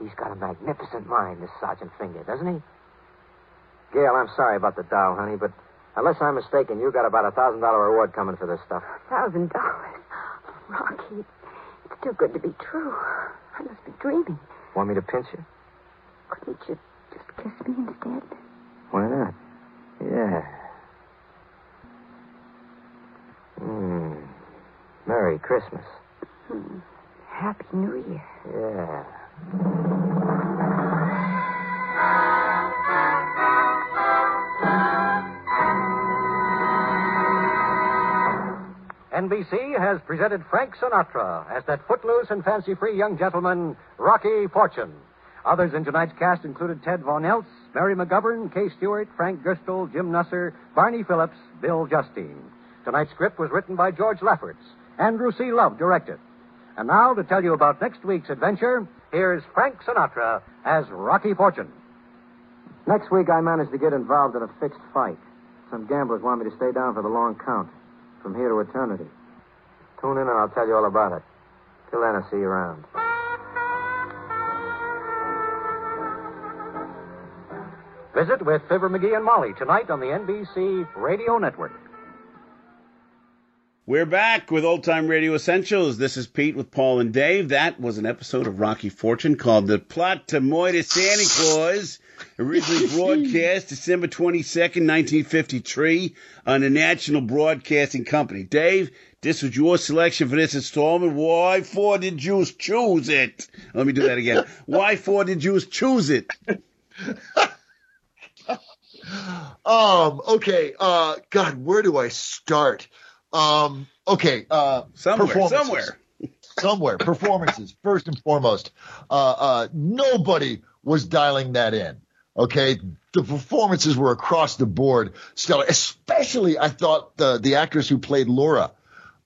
He's got a magnificent mind, this Sergeant Finger, doesn't he? Gail, I'm sorry about the doll, honey, but unless I'm mistaken, you got about a thousand dollar reward coming for this stuff. Thousand dollars. Rocky, it's too good to be true. I must be dreaming. Want me to pinch you? Couldn't you just kiss me instead? Why not? Yeah. Hmm. Merry Christmas. Hmm. Happy New Year. Yeah. NBC has presented Frank Sinatra as that footloose and fancy free young gentleman, Rocky Fortune. Others in tonight's cast included Ted Von Eltz, Mary McGovern, Kay Stewart, Frank Gerstle, Jim Nusser, Barney Phillips, Bill Justine. Tonight's script was written by George Lefferts. Andrew C. Love directed. And now, to tell you about next week's adventure, here's Frank Sinatra as Rocky Fortune. Next week, I managed to get involved in a fixed fight. Some gamblers want me to stay down for the long count, from here to eternity. Tune in and I'll tell you all about it. Till then, I'll see you around. Visit with Fibber McGee and Molly tonight on the NBC Radio Network. We're back with Old Time Radio Essentials. This is Pete with Paul and Dave. That was an episode of Rocky Fortune called The Plot to Moita Santa Claus, originally broadcast December 22nd, 1953 on the National Broadcasting Company. Dave, this was your selection for this installment. Why for did you choose it? Let me do that again. Why for did you choose it? Um, okay. Uh, God, where do I start? Um, okay. Uh, Somewhere, somewhere. somewhere. Performances, first and foremost. Uh, uh, nobody was dialing that in. Okay. The performances were across the board stellar, especially I thought the, the actress who played Laura.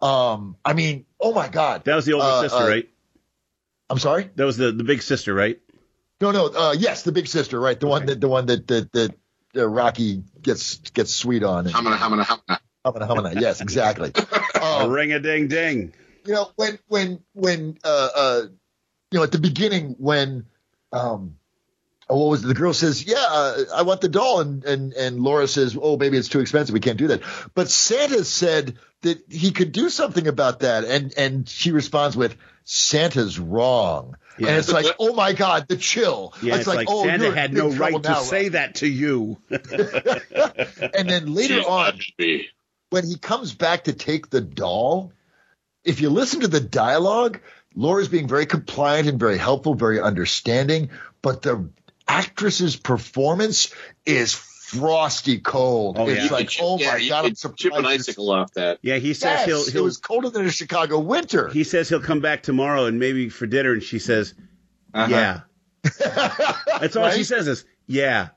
Um, I mean, oh my God. That was the older Uh, sister, uh, right? I'm sorry? That was the, the big sister, right? No, no. Uh, yes, the big sister, right? The one that, the one that, that, that uh, Rocky gets, gets sweet on. And, Humana, humana, humana. Humana, humana. Yes, exactly. Um, Ring a ding ding. you know when when when uh uh you know at the beginning when um oh, what was it? the girl says, "Yeah, uh, I want the doll," and and and Laura says, "Oh, maybe it's too expensive. We can't do that." But Santa said that he could do something about that, and and she responds with, "Santa's wrong." Yeah. And it's like, oh my God, the chill. Yeah, it's, like, oh, Santa had no trouble right to now, say that to you. and then later on, when he comes back to take the doll, if you listen to the dialogue, Laura's being very compliant and very helpful, very understanding, but the actress's performance is frosty cold. Oh, it's yeah. like, You oh could- yeah, my god, I'm surprised. chip an icicle off that. Yeah, he says Yes, he'll, it he'll was colder than a Chicago winter. he says he'll come back tomorrow and maybe for dinner, and she says, Uh-huh. "Yeah." That's all she says is, "Yeah."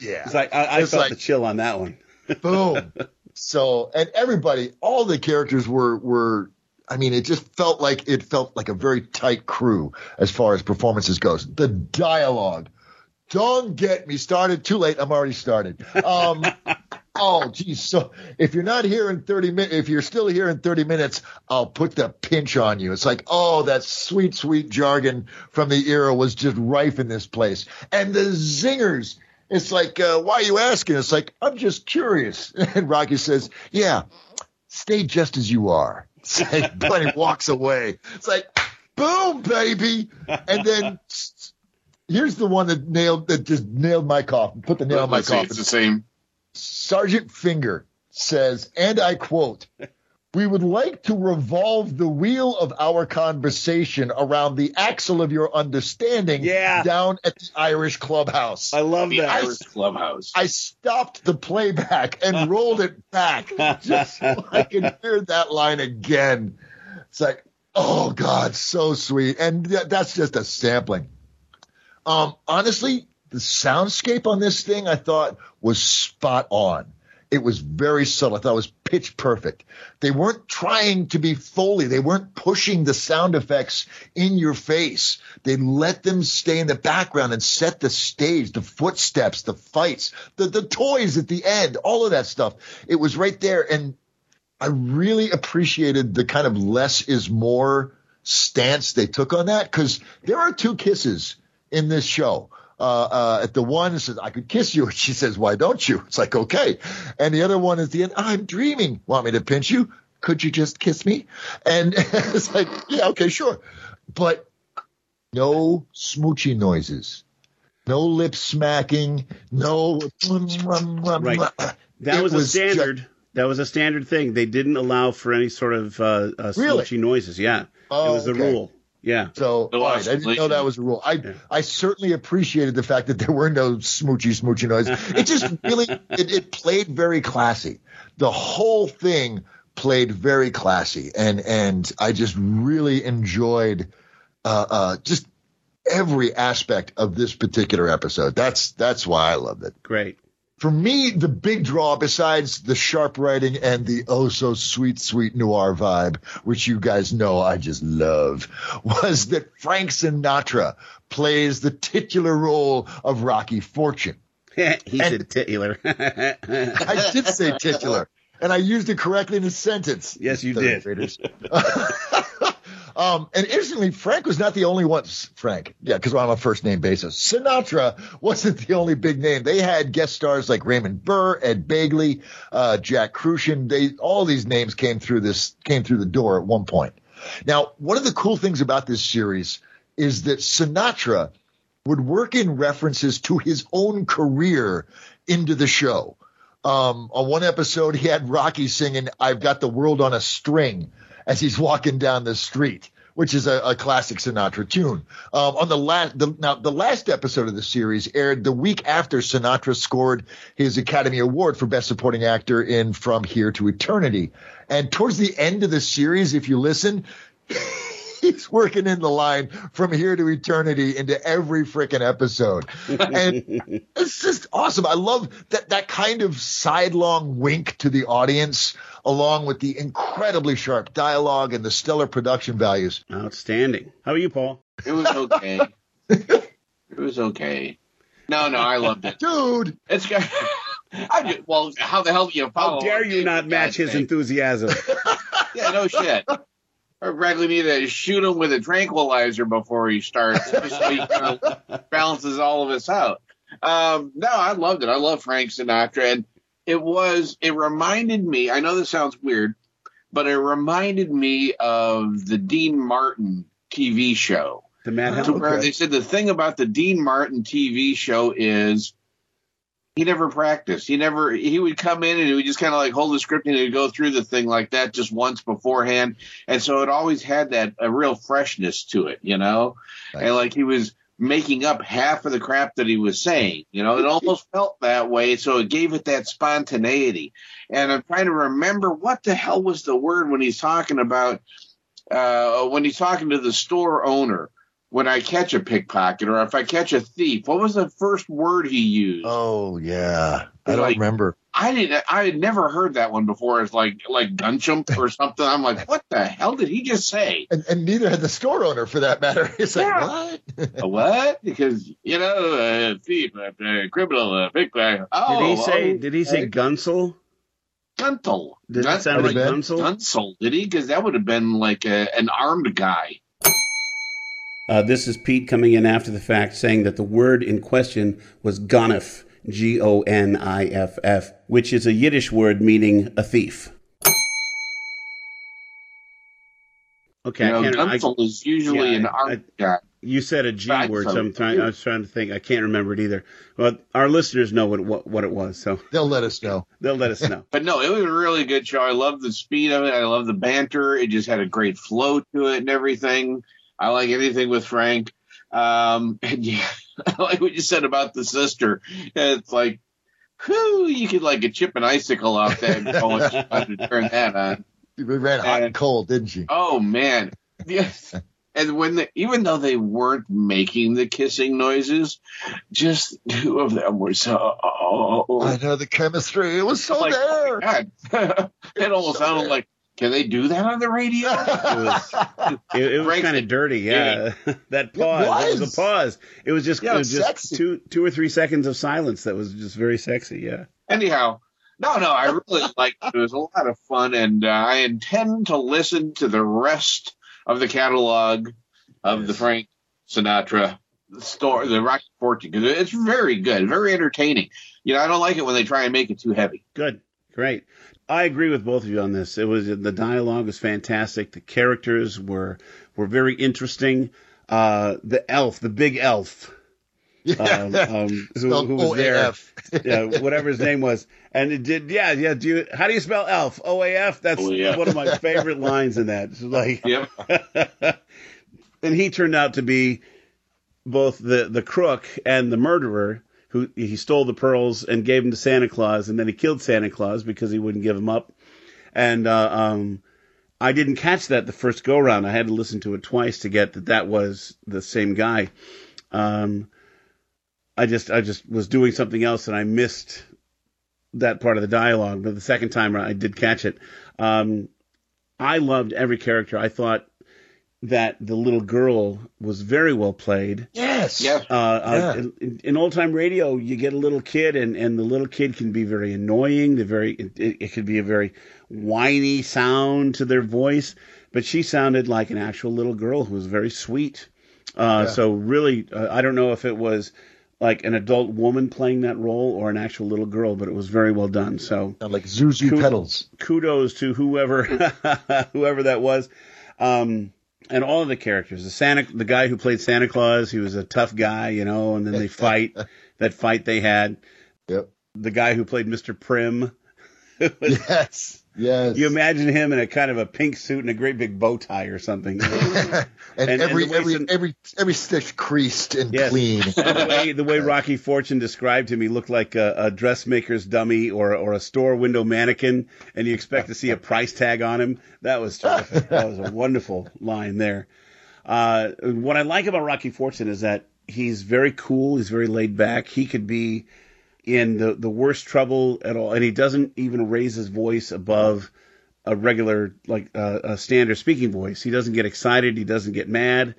Yeah. It's like I, I It's felt like- the chill on that one. Boom. so, and everybody, all the characters were were. I mean, it just felt like it felt like a very tight crew as far as performances goes. The dialogue, don't get me started. Too late. I'm already started. Um, oh, geez. So if you're not here in 30 minutes, if you're still here in 30 minutes, I'll put the pinch on you. It's like, oh, that sweet, sweet jargon from the era was just rife in this place. And the zingers. It's like, uh, why are you asking? It's like, I'm just curious. And Rocky says, yeah, stay just as you are. Like, but he walks away. It's like, boom, baby. And then here's the one that nailed, that just nailed my coffin, put the nail in my see, coffin. it's the same. Sergeant Finger says, and I quote, we would like to revolve the wheel of our conversation around the axle of your understanding Yeah. down at the Irish clubhouse. I love The that. Irish Clubhouse. I stopped the playback and rolled it back just so I could hear that line again. It's like, oh God, so sweet. And th- that's just a sampling. Um, honestly, the soundscape on this thing I thought was spot on. It was very subtle. I thought it was pitch perfect. They weren't trying to be Foley. They weren't pushing the sound effects in your face. They let them stay in the background and set the stage, the footsteps, the fights, the, the toys at the end, all of that stuff. It was right there. And I really appreciated the kind of less is more stance they took on that because there are two kisses in this show. Uh, uh, at the one says, I could kiss you. And she says, why don't you? It's like, okay. And the other one is the end. I'm dreaming. Want me to pinch you? Could you just kiss me? And it's like, yeah, okay, sure. But no smoochy noises. No lip smacking. No. Right. That It was, a was ju- standard. that was a standard thing. They didn't allow for any sort of uh, uh, Really? smoochy noises. Yeah, Oh, it was the okay. rule. Yeah. So No all right, I didn't know that was a rule. I I certainly appreciated the fact that there were no smoochy smoochy noises. It just really it, it played very classy. The whole thing played very classy, and and I just really enjoyed uh, uh, just every aspect of this particular episode. That's that's why I loved it. Great. For me, the big draw, besides the sharp writing and the oh so sweet, sweet noir vibe, which you guys know I just love, was that Frank Sinatra plays the titular role of Rocky Fortune. he said titular. I did say titular, and I used it correctly in a sentence. Yes, you did. Um, and interestingly, Frank was not the only one. Frank, yeah, because we're on a first name basis. Sinatra wasn't the only big name. They had guest stars like Raymond Burr, Ed Begley, uh, Jack Kruschen. They all these names came through this came through the door at one point. Now, one of the cool things about this series is that Sinatra would work in references to his own career into the show. Um, on one episode, he had Rocky singing "I've Got the World on a String" as he's walking down the street, which is a, a classic Sinatra tune. Um, on the last, the, now the last episode of the series aired the week after Sinatra scored his Academy Award for Best Supporting Actor in From Here to Eternity. And towards the end of the series, if you listen, he's working in the line from here to eternity into every freaking episode. And it's just awesome. I love that that kind of sidelong wink to the audience, along with the incredibly sharp dialogue and the stellar production values. Outstanding. How about you, Paul? It was okay. it was okay. No, no, I loved it, dude. It's good. I just, well, how the hell do you follow? How dare you not match his enthusiasm? Yeah, no shit. I practically need to shoot him with a tranquilizer before he starts, just so he kind of balances all of us out. Um, no, I loved it. I love Frank Sinatra, and it was. It reminded me. I know this sounds weird, but it reminded me of the Dean Martin TV show. The Mad To where they said the thing about the Dean Martin TV show is he never practiced. He never he would come in and he would just kind of like hold the script and he'd go through the thing like that just once beforehand, and so it always had that a real freshness to it, you know, and like he was making up half of the crap that he was saying. You know, it almost felt that way, so it gave it that spontaneity. And I'm trying to remember what the hell was the word when he's talking about uh, when he's talking to the store owner when I catch a pickpocket or if I catch a thief. What was the first word he used? Oh yeah, I don't Like- remember. I didn't. I had never heard that one before. It's like like gunchump or something. I'm like, what the hell did he just say? And, and neither had the store owner for that matter. It's like what? A what? Because you know, a thief, a criminal, a pickpocket. Oh, did he say? oh, did he say Gunsel? Gunsel? Did that sound like Gunsel? Gunsel? Did he? Because that would have been like a, an armed guy. Uh, this is Pete coming in after the fact saying that the word in question was gonif, G O N I F F, which is a Yiddish word meaning a thief. Okay, You know, I can't, I- is usually yeah, an I- guy. You said a G Right, word, so- so I'm trying. I was trying to think. I can't remember it either. But our listeners know what what, what it was, so they'll let us know. They'll let us know. But no, it was a really good show. I love the speed of it. I love the banter. It just had a great flow to it and everything. I like anything with Frank. Um, and yeah, like what you said about the sister. It's like, whew, you could like a chip an icicle off that going to turn that on. We ran hot and cold, didn't she? Oh man, yes. And when the, even though they weren't making the kissing noises, just two of them were so. Oh, I know the chemistry. It was so Like, there. God. it almost sounded like, can they do that on the radio? It, it was kind of dirty, yeah. that pause, that was was. a pause. It was just, Yeah, it was just sexy. two, two or three seconds of silence. That was just very sexy. Yeah. Anyhow, no, no, I really liked it. It was a lot of fun, and uh, I intend to listen to the rest of the catalog of the Frank Sinatra story, the Rocky Fortune, because it's very good, very entertaining. You know, I don't like it when they try and make it too heavy. Good. Great. I agree with both of you on this. It was the dialogue was fantastic. The characters were were very interesting. Uh, the elf, the big elf, um, um, who, who was there, yeah, whatever his name was, and it did, yeah, yeah. Do you, how do you spell elf? O A F. That's OAF. one of my favorite lines in that. It's like, Yep. and he turned out to be both the the crook and the murderer who he stole the pearls and gave them to Santa Claus and then he killed Santa Claus because he wouldn't give them up. And uh, um I didn't catch that the first go round I had to listen to it twice to get that that was the same guy. Um I just I just was doing something else and I missed that part of the dialogue but the second time I did catch it. Um I loved every character. I thought that the little girl was very well played. Yes. Yeah. Uh, uh, in, in old time radio, you get a little kid, and, and the little kid can be very annoying. The very it, it could be a very whiny sound to their voice, but she sounded like an actual little girl who was very sweet. Uh, Yeah. So really, uh, I don't know if it was like an adult woman playing that role or an actual little girl, but it was very well done. So Sound like Zuzu Ku- petals. kudos to whoever whoever that was um and all of the characters the santa the guy who played santa claus he was a tough guy you know and then they fight that fight they had Yep. the guy who played mr prim Yes. Yes. you imagine him in a kind of a pink suit and a great big bow tie or something and, and every way every some- every every stitch creased and Yes. clean. the way the way Rocky Fortune described him, he looked like a, a dressmaker's dummy or or a store window mannequin, and you expect to see a price tag on him. That was terrific. that was a wonderful line there. Uh, what I like about Rocky Fortune is that he's very cool. He's very laid back. He could be in the the worst trouble at all, and he doesn't even raise his voice above a regular like uh, a standard speaking voice. He doesn't get excited. He doesn't get mad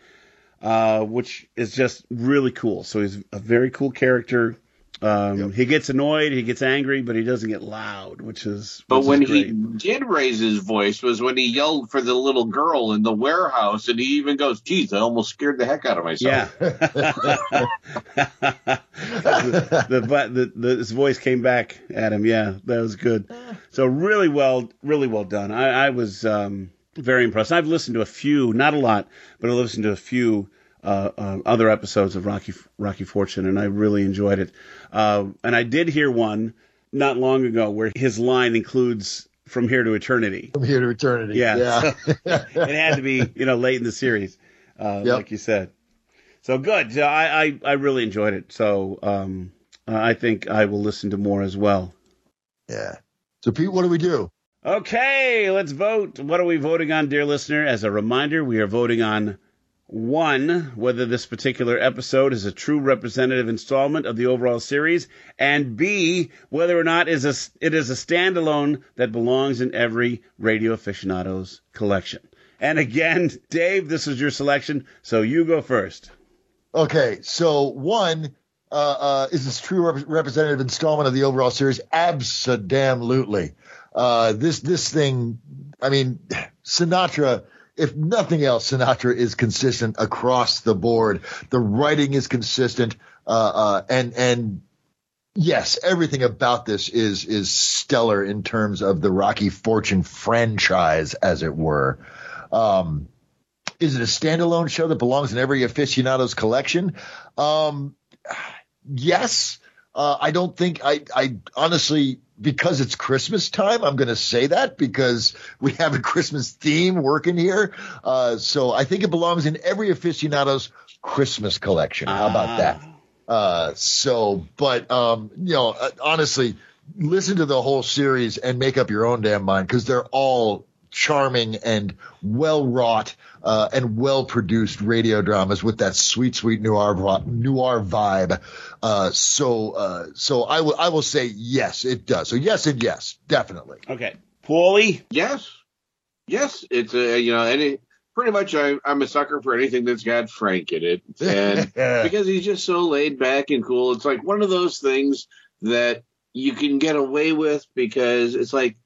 uh, which is just really cool. So he's a very cool character. Um, He gets annoyed, he gets angry, but he doesn't get loud, which is. But which when is he did raise his voice was when he yelled for the little girl in the warehouse, and he even goes, "Geez, I almost scared the heck out of myself." Yeah. the, the, the, the his voice came back at him. Yeah, that was good. So really well, really well done. I, I was um, very impressed. I've listened to a few, not a lot, but I listened to a few uh, uh, other episodes of Rocky Rocky Fortune, and I really enjoyed it. Uh, and I did hear one not long ago where his line includes "From Here to Eternity." From here to eternity. Yeah, Yeah. it had to be you know late in the series, uh, like you said. So good. So I, I I really enjoyed it. So um, I think I will listen to more as well. Yeah. So Pete, what do we do? Okay, let's vote. What are we voting on, dear listener? As a reminder, we are voting on one, whether this particular episode is a true representative installment of the overall series, and B, whether or not is a, it is a standalone that belongs in every radio aficionado's collection. And again, Dave, this is your selection, so you go first. Okay, so one uh, uh, is this true rep- representative installment of the overall series? Absolutely. Uh, this this thing, I mean, Sinatra. If nothing else, Sinatra is consistent across the board. The writing is consistent, uh, uh, and and yes, everything about this is is stellar in terms of the Rocky Fortune franchise, as it were. Um, is it a standalone show that belongs in every aficionado's collection? Um, yes. Uh, I don't think I, I honestly, because it's Christmas time, I'm going to say that because we have a Christmas theme working here. Uh, so I think it belongs in every aficionado's Christmas collection. How about that? Uh, so, but, um, you know, uh, honestly, listen to the whole series and make up your own damn mind because they're all charming and well wrought uh, and well produced radio dramas with that sweet, sweet noir noir vibe. Uh, so, uh, so I will I will say yes, it does. So yes and yes, definitely. Okay, Paulie. Yes, yes. It's a you know any pretty much I, I'm a sucker for anything that's got Frank in it, and because he's just so laid back and cool. It's like one of those things that you can get away with because it's like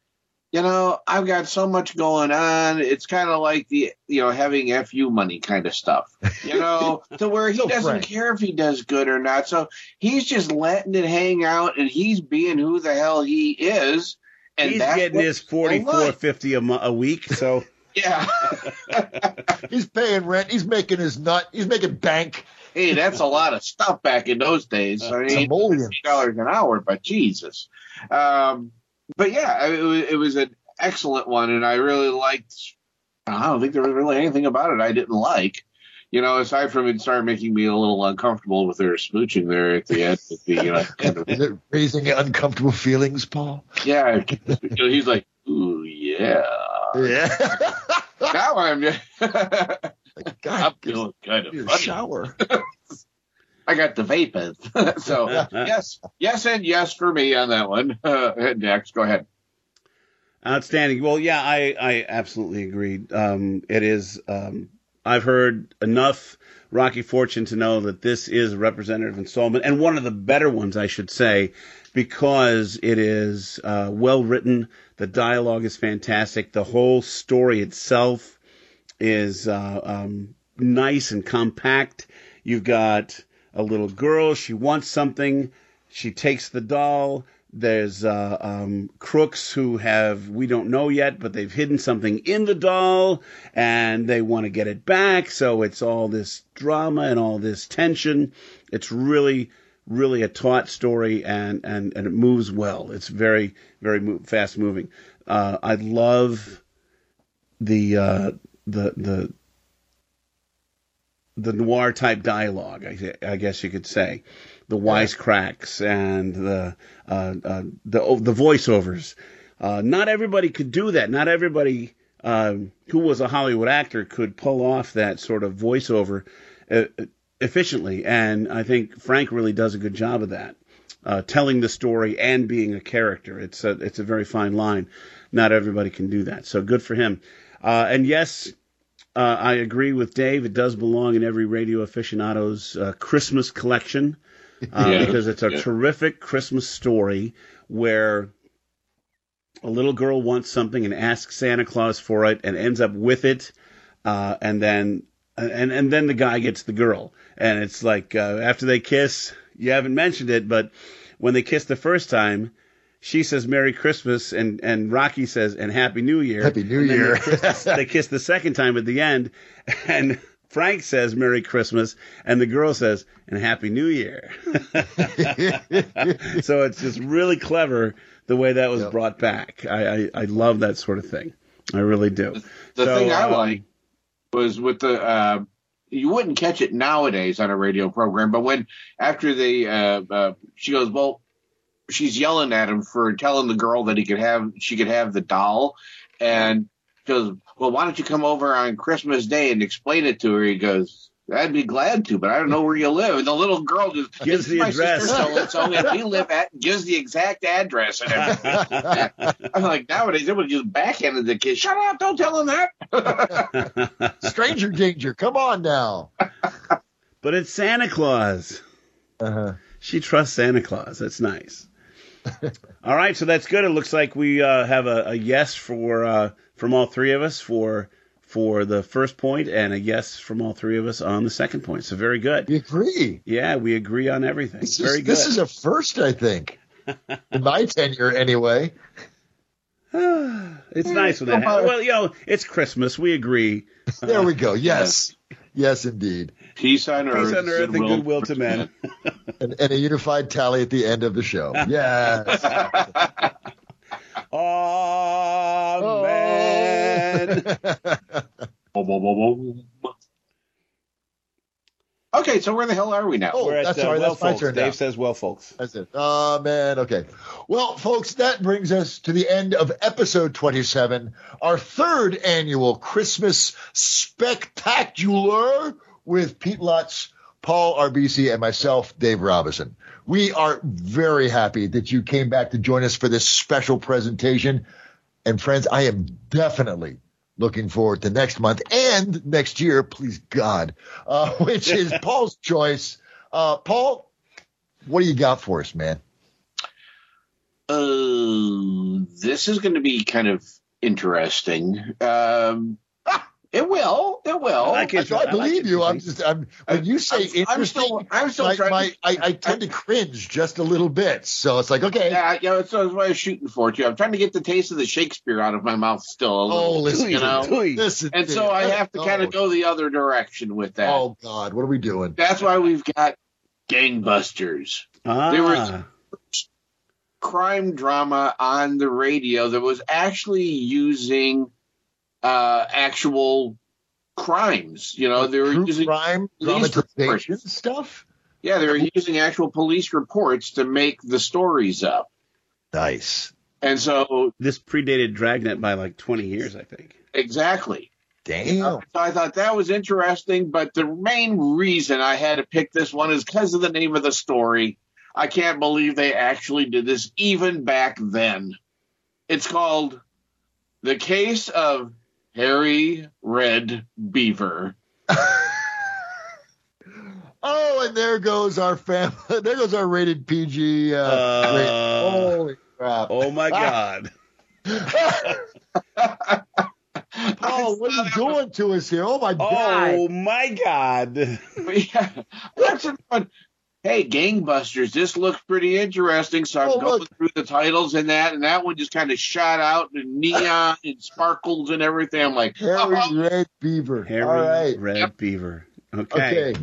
you know, I've got so much going on. It's kind of like the, you know, having FU money kind of stuff, you know, to where he doesn't frank. care if he does good or not. So he's just letting it hang out and he's being who the hell he is. And He's that's getting his I forty four fifty a, mo- a week, so Yeah. he's paying rent. He's making his nut. He's making bank. Hey, that's a lot of stuff back in those days. I mean, Simoleons. dollars an hour, but Jesus. Um, but yeah, it was, it was an excellent one, and I really liked. I don't think there was really anything about it I didn't like. You know, aside from it started making me a little uncomfortable with their smooching there at the end. At the, you know, end of Is it raising uncomfortable feelings, Paul? yeah, he's like, ooh, yeah. Yeah. Now I'm, I'm feeling kind of funny. shower. I got the vapors. so yes, yes, and yes for me on that one. Uh, next, go ahead. Outstanding. Well, yeah, I, I absolutely agree. Um, it is. Um, I've heard enough Rocky Fortune to know that this is a representative installment and one of the better ones, I should say, because it is uh, well written. The dialogue is fantastic. The whole story itself is uh, um, nice and compact. You've got a little girl. She wants something. She takes the doll. There's uh, um, crooks who have, we don't know yet, but they've hidden something in the doll and they want to get it back. So it's all this drama and all this tension. It's really, really a taut story and, and, and it moves well. It's very, very mo- fast moving. Uh, I love the, uh, the, the, the noir type dialogue, I, I guess you could say, the wisecracks and the uh, uh, the oh, the voiceovers. Uh, not everybody could do that. Not everybody um, who was a Hollywood actor could pull off that sort of voiceover uh, efficiently, and I think Frank really does a good job of that, uh, telling the story and being a character. It's a it's a very fine line. Not everybody can do that, so good for him. Uh, and yes, uh, I agree with Dave. It does belong in every radio aficionado's uh, Christmas collection. uh, Yeah. because it's a Yeah. terrific Christmas story where a little girl wants something and asks Santa Claus for it and ends up with it, uh, and then and and then the guy gets the girl, and it's like uh, after they kiss, you haven't mentioned it, but when they kiss the first time. She says Merry Christmas and, and Rocky says and Happy New Year. Happy New And Year. They kiss, they kiss the second time at the end and Frank says Merry Christmas and the girl says and Happy New Year. so it's just really clever the way that was brought back. I, I, I love that sort of thing. I really do. The So, thing I um, like was with the uh, you wouldn't catch it nowadays on a radio program, but when after the uh, uh, she goes, well, she's yelling at him for telling the girl that he could have she could have the doll, and she goes, well, why don't you come over on Christmas Day and explain it to her? He goes. I'd be glad to, but I don't know where you live. And the little girl just Gives the my address." sister so-and-so, and we live at gives the exact address and everything. I'm like nowadays it would just backhanded the kid. Shut up! Don't tell him that. Stranger danger. Come on now. But it's Santa Claus. Uh-huh. She trusts Santa Claus. That's nice. all right, so that's good. It looks like we uh, have a, a yes for uh, from all three of us for for the first point, and a yes from all three of us on the second point. So very good. We agree. Yeah, we agree on everything. This very is, good. this is a first, I think, in my tenure, anyway. it's nice when that happens. Well, you know, it's Christmas. We agree. There we go. Yes, yes, indeed. Peace on Peace earth, on earth and goodwill. goodwill to men. And, and a unified tally at the end of the show. Yes. Amen. Oh. Okay, so where the hell are we now? Oh, We're at that's uh, all right. well, That's my turn Dave now. says, "Well, folks." That's it. Oh, man. Okay. Well, folks, that brings us to the end of episode 27, our third annual Christmas spectacular with Pete Lutz, Paul RBC, and myself, Dave Robinson. We are very happy that you came back to join us for this special presentation. And friends, I am definitely looking forward to next month and next year, please God, uh, which is Paul's choice. Uh, Paul, what do you got for us, man? Uh, this is going to be kind of interesting. Um, it will. It will. I I, it. I I believe you. I'm just I'm, when you say I'm- I'm still- I'm still my, trying my, to- I, I tend to cringe just a little bit. So it's like, okay, Yeah, you know, that's that's what I was shooting for too. I'm trying to get the taste of the Shakespeare out of my mouth still. A little, oh, listen, you know. listen, And so. I have to kind of go the other direction with that. Oh God, what are we doing? That's why we've got gangbusters. Ah, There was crime drama on the radio that was actually using uh, actual crimes. You know, they're True using crime police dramatization reports. stuff. Yeah, they're using actual police reports to make the stories up. Nice. And so, this predated Dragnet by like 20 years, I think. exactly. Damn. So I thought that was interesting, but the main reason I had to pick this one is because of the name of the story. I can't believe they actually did this even back then. It's called The Case of Harry Red Beaver. Oh, and there goes our family. There goes our rated PG. Uh, Uh, rate. Holy crap! Oh my God. Paul, what are you doing to us here? Oh my God! Oh my God. yeah, that's it. But hey, Gangbusters, this looks pretty interesting. So I'm Oh, going look. through the titles and that, and that one just kind of shot out in neon and sparkles and everything. I'm like, Harry oh, Red Beaver. Harry All right. Red Beaver. Okay. Okay.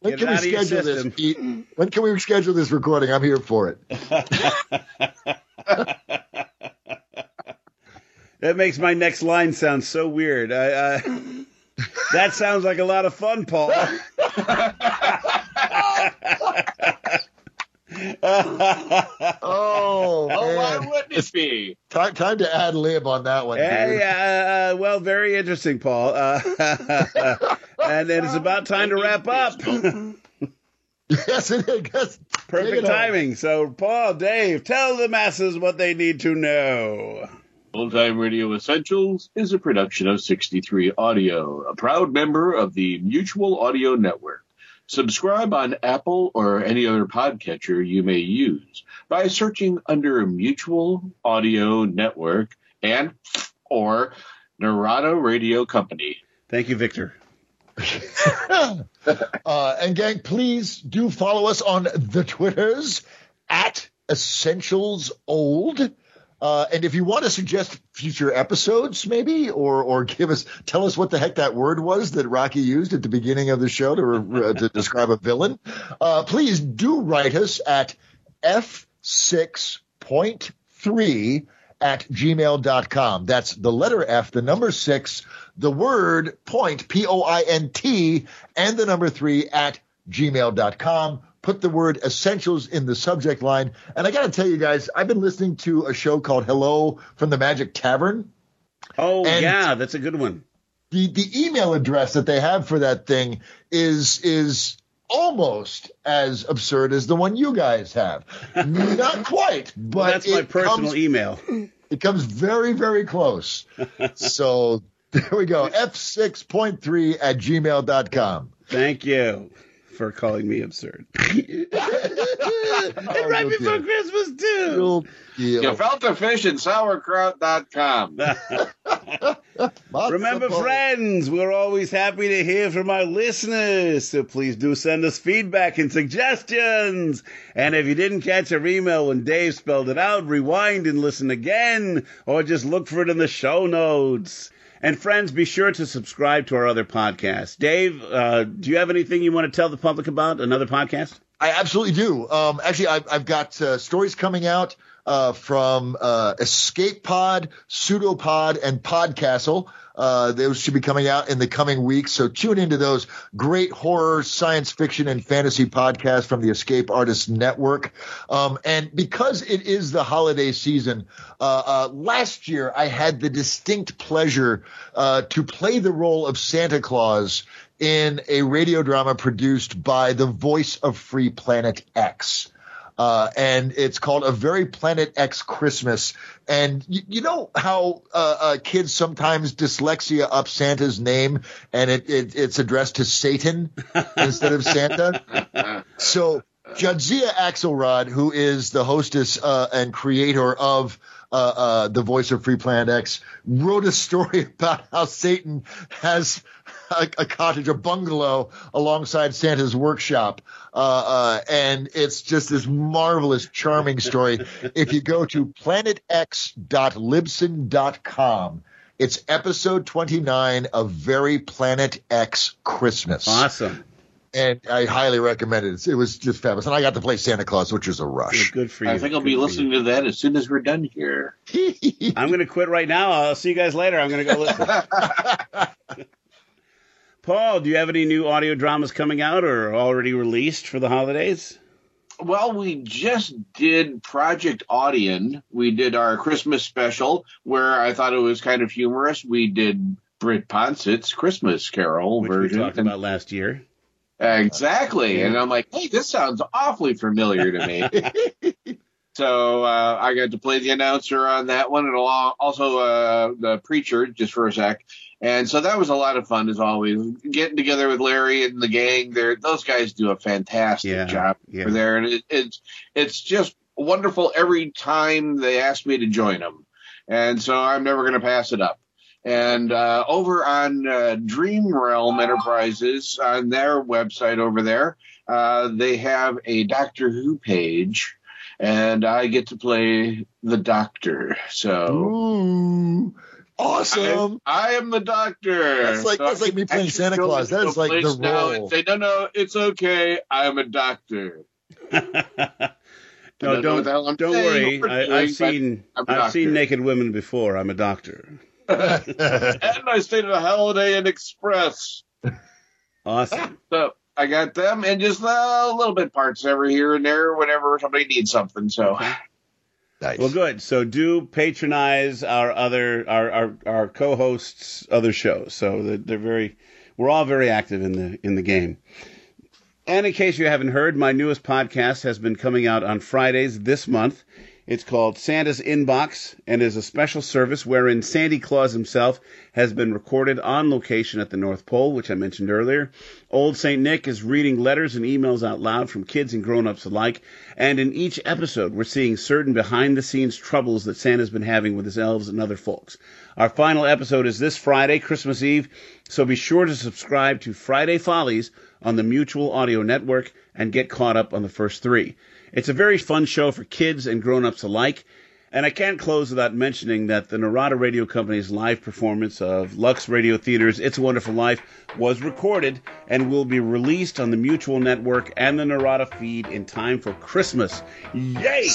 When Get can we out of your schedule this. Pete? When can we schedule this recording? I'm here for it. That makes my next line sound so weird. I, I, that sounds like a lot of fun, Paul. Oh, oh, why man. wouldn't it be? Time, time to add lib on that one. Hey, dude. uh, well, very interesting, Paul. Uh, and then it's about time to wrap up. Yes, it is. Perfect it home. timing. So, Paul, Dave, tell the masses what they need to know. Old Time Radio Essentials is a production of 63 Audio, a proud member of the Mutual Audio Network. Subscribe on Apple or any other podcatcher you may use by searching under Mutual Audio Network and or Narada Radio Company. Thank you, Victor. uh, and gang, please do follow us on the Twitters at Essentials Old. Uh, and if you want to suggest future episodes, maybe, or or give us tell us what the heck that word was that Rocky used at the beginning of the show to uh, to describe a villain, uh, please do write us at f six point three at gmail.com. That's the letter F, the number six, the word point, P O I N T, and the number three at gmail.com put the word essentials in the subject line. And I got to tell you guys, I've been listening to a show called Hello from the Magic Tavern. Oh, yeah, that's a good one. The the email address that they have for that thing is is almost as absurd as the one you guys have. Not quite, but well, that's my personal comes, email. It comes very, very close. so there we go. F6.3 at gmail.com. Thank you for calling me absurd. and right before Christmas, too. You felt the fish in sauerkraut.com. Remember, friends, we're always happy to hear from our listeners. So please do send us feedback and suggestions. And if you didn't catch our email when Dave spelled it out, rewind and listen again, or just look for it in the show notes. And friends, be sure to subscribe to our other podcasts. Dave, uh, do you have anything you want to tell the public about another podcast? I absolutely do. Um, actually, I've, I've got uh, stories coming out uh, from uh, Escape Pod, Pseudopod, and Podcastle. Uh, those should be coming out in the coming weeks. So tune into those great horror, science fiction, and fantasy podcasts from the Escape Artists Network. Um, and because it is the holiday season, uh, uh, last year I had the distinct pleasure uh, to play the role of Santa Claus in a radio drama produced by the voice of Free Planet X. Uh, and it's called A Very Planet X Christmas. And you, you know how uh, uh, kids sometimes dyslexia up Santa's name, and it, it it's addressed to Satan instead of Santa. So Jadzia Axelrod, who is the hostess uh, and creator of uh, uh, the voice of Free Planet X, wrote a story about how Satan has a, a cottage, a bungalow alongside Santa's workshop. Uh, uh, and it's just this marvelous, charming story. if you go to planetx.libsyn.com, it's episode 29 of Very Planet X Christmas. Awesome. And I highly recommend it. It was just fabulous. And I got to play Santa Claus, which was a rush. Good for you. I think I'll Good be for listening to that as soon as we're done here. I'm going to quit right now. I'll see you guys later. I'm going to go listen. Paul, do you have any new audio dramas coming out or already released for the holidays? Well, we just did Project Audion. We did our Christmas special where I thought it was kind of humorous. We did Britt Ponset's Christmas Carol Which version. we talked about last year. Exactly. And I'm like, hey, this sounds awfully familiar to me. so uh, I got to play the announcer on that one and also uh, the preacher just for a sec. And so that was a lot of fun as always. Getting together with Larry and the gang there, those guys do a fantastic Yeah, job yeah. over there. And it, it's, it's just wonderful every time they ask me to join them. And so I'm never going to pass it up. And uh, over on uh, Dream Realm Enterprises, on their website over there, uh, they have a Doctor Who page, and I get to play the Doctor. So Ooh, awesome. I, I am the Doctor. That's like- So that's like me playing Santa Claus. That is like the place now and role. Say no, no, it's okay. I'm a doctor. No, don't know what the I'm don't saying worry. I, I've seen I'm a I've seen naked women before. I'm a doctor. and I stayed at a Holiday Inn Express. Awesome. So I got them and just uh, a little bit parts every here and there whenever somebody needs something. So Nice. Well, good. So do patronize our other our our, our co-hosts' other shows. So they're, they're very we're all very active in the in the game. And in case you haven't heard, my newest podcast has been coming out on Fridays this month. It's called Santa's Inbox and is a special service wherein Santa Claus himself has been recorded on location at the North Pole, which I mentioned earlier. Old St. Nick is reading letters and emails out loud from kids and grown-ups alike. And in each episode, we're seeing certain behind-the-scenes troubles that Santa's been having with his elves and other folks. Our final episode is this Friday, Christmas Eve, so be sure to subscribe to Friday Follies on the Mutual Audio Network and get caught up on the first three. It's a very fun show for kids and grown-ups alike. And I can't close without mentioning that the Narada Radio Company's live performance of Lux Radio Theater's It's a Wonderful Life was recorded and will be released on the Mutual Network and the Narada feed in time for Christmas. Yay!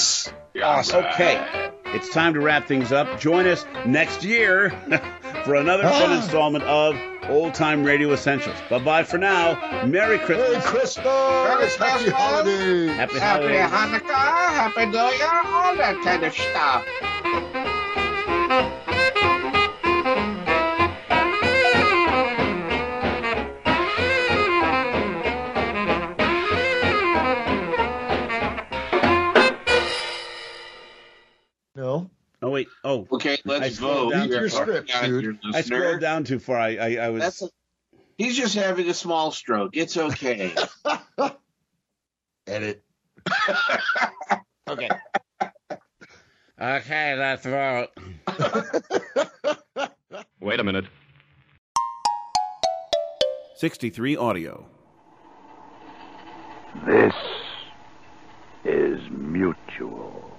Awesome. Okay, it's time to wrap things up. Join us next year for another fun installment of Old Time Radio Essentials. Bye bye for now. Merry Christmas. Merry Christmas. Happy holidays. Happy Happy holidays. Hanukkah, Happy New Year, all that kind of stuff. No. Oh wait. Oh. Okay, let's I scrolled vote. down too your far. script, dude. I scrolled down too far. I I, I was. That's a, he's just having a small stroke. It's okay. Edit. okay. Okay, let's vote. Wait a minute. 63 Audio. This is mutual.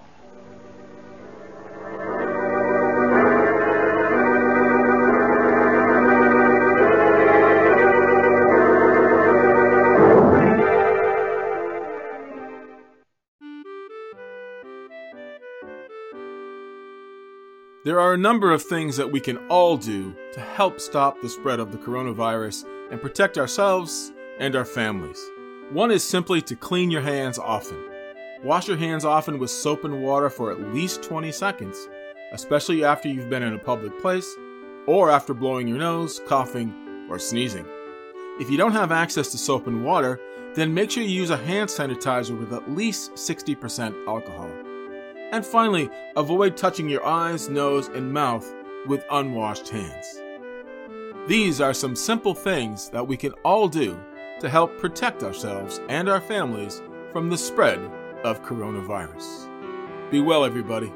There are a number of things that we can all do to help stop the spread of the coronavirus and protect ourselves and our families. One is simply to clean your hands often. Wash your hands often with soap and water for at least 20 seconds, especially after you've been in a public place or after blowing your nose, coughing, or sneezing. If you don't have access to soap and water, then make sure you use a hand sanitizer with at least 60% alcohol. And finally, avoid touching your eyes, nose, and mouth with unwashed hands. These are some simple things that we can all do to help protect ourselves and our families from the spread of coronavirus. Be well, everybody.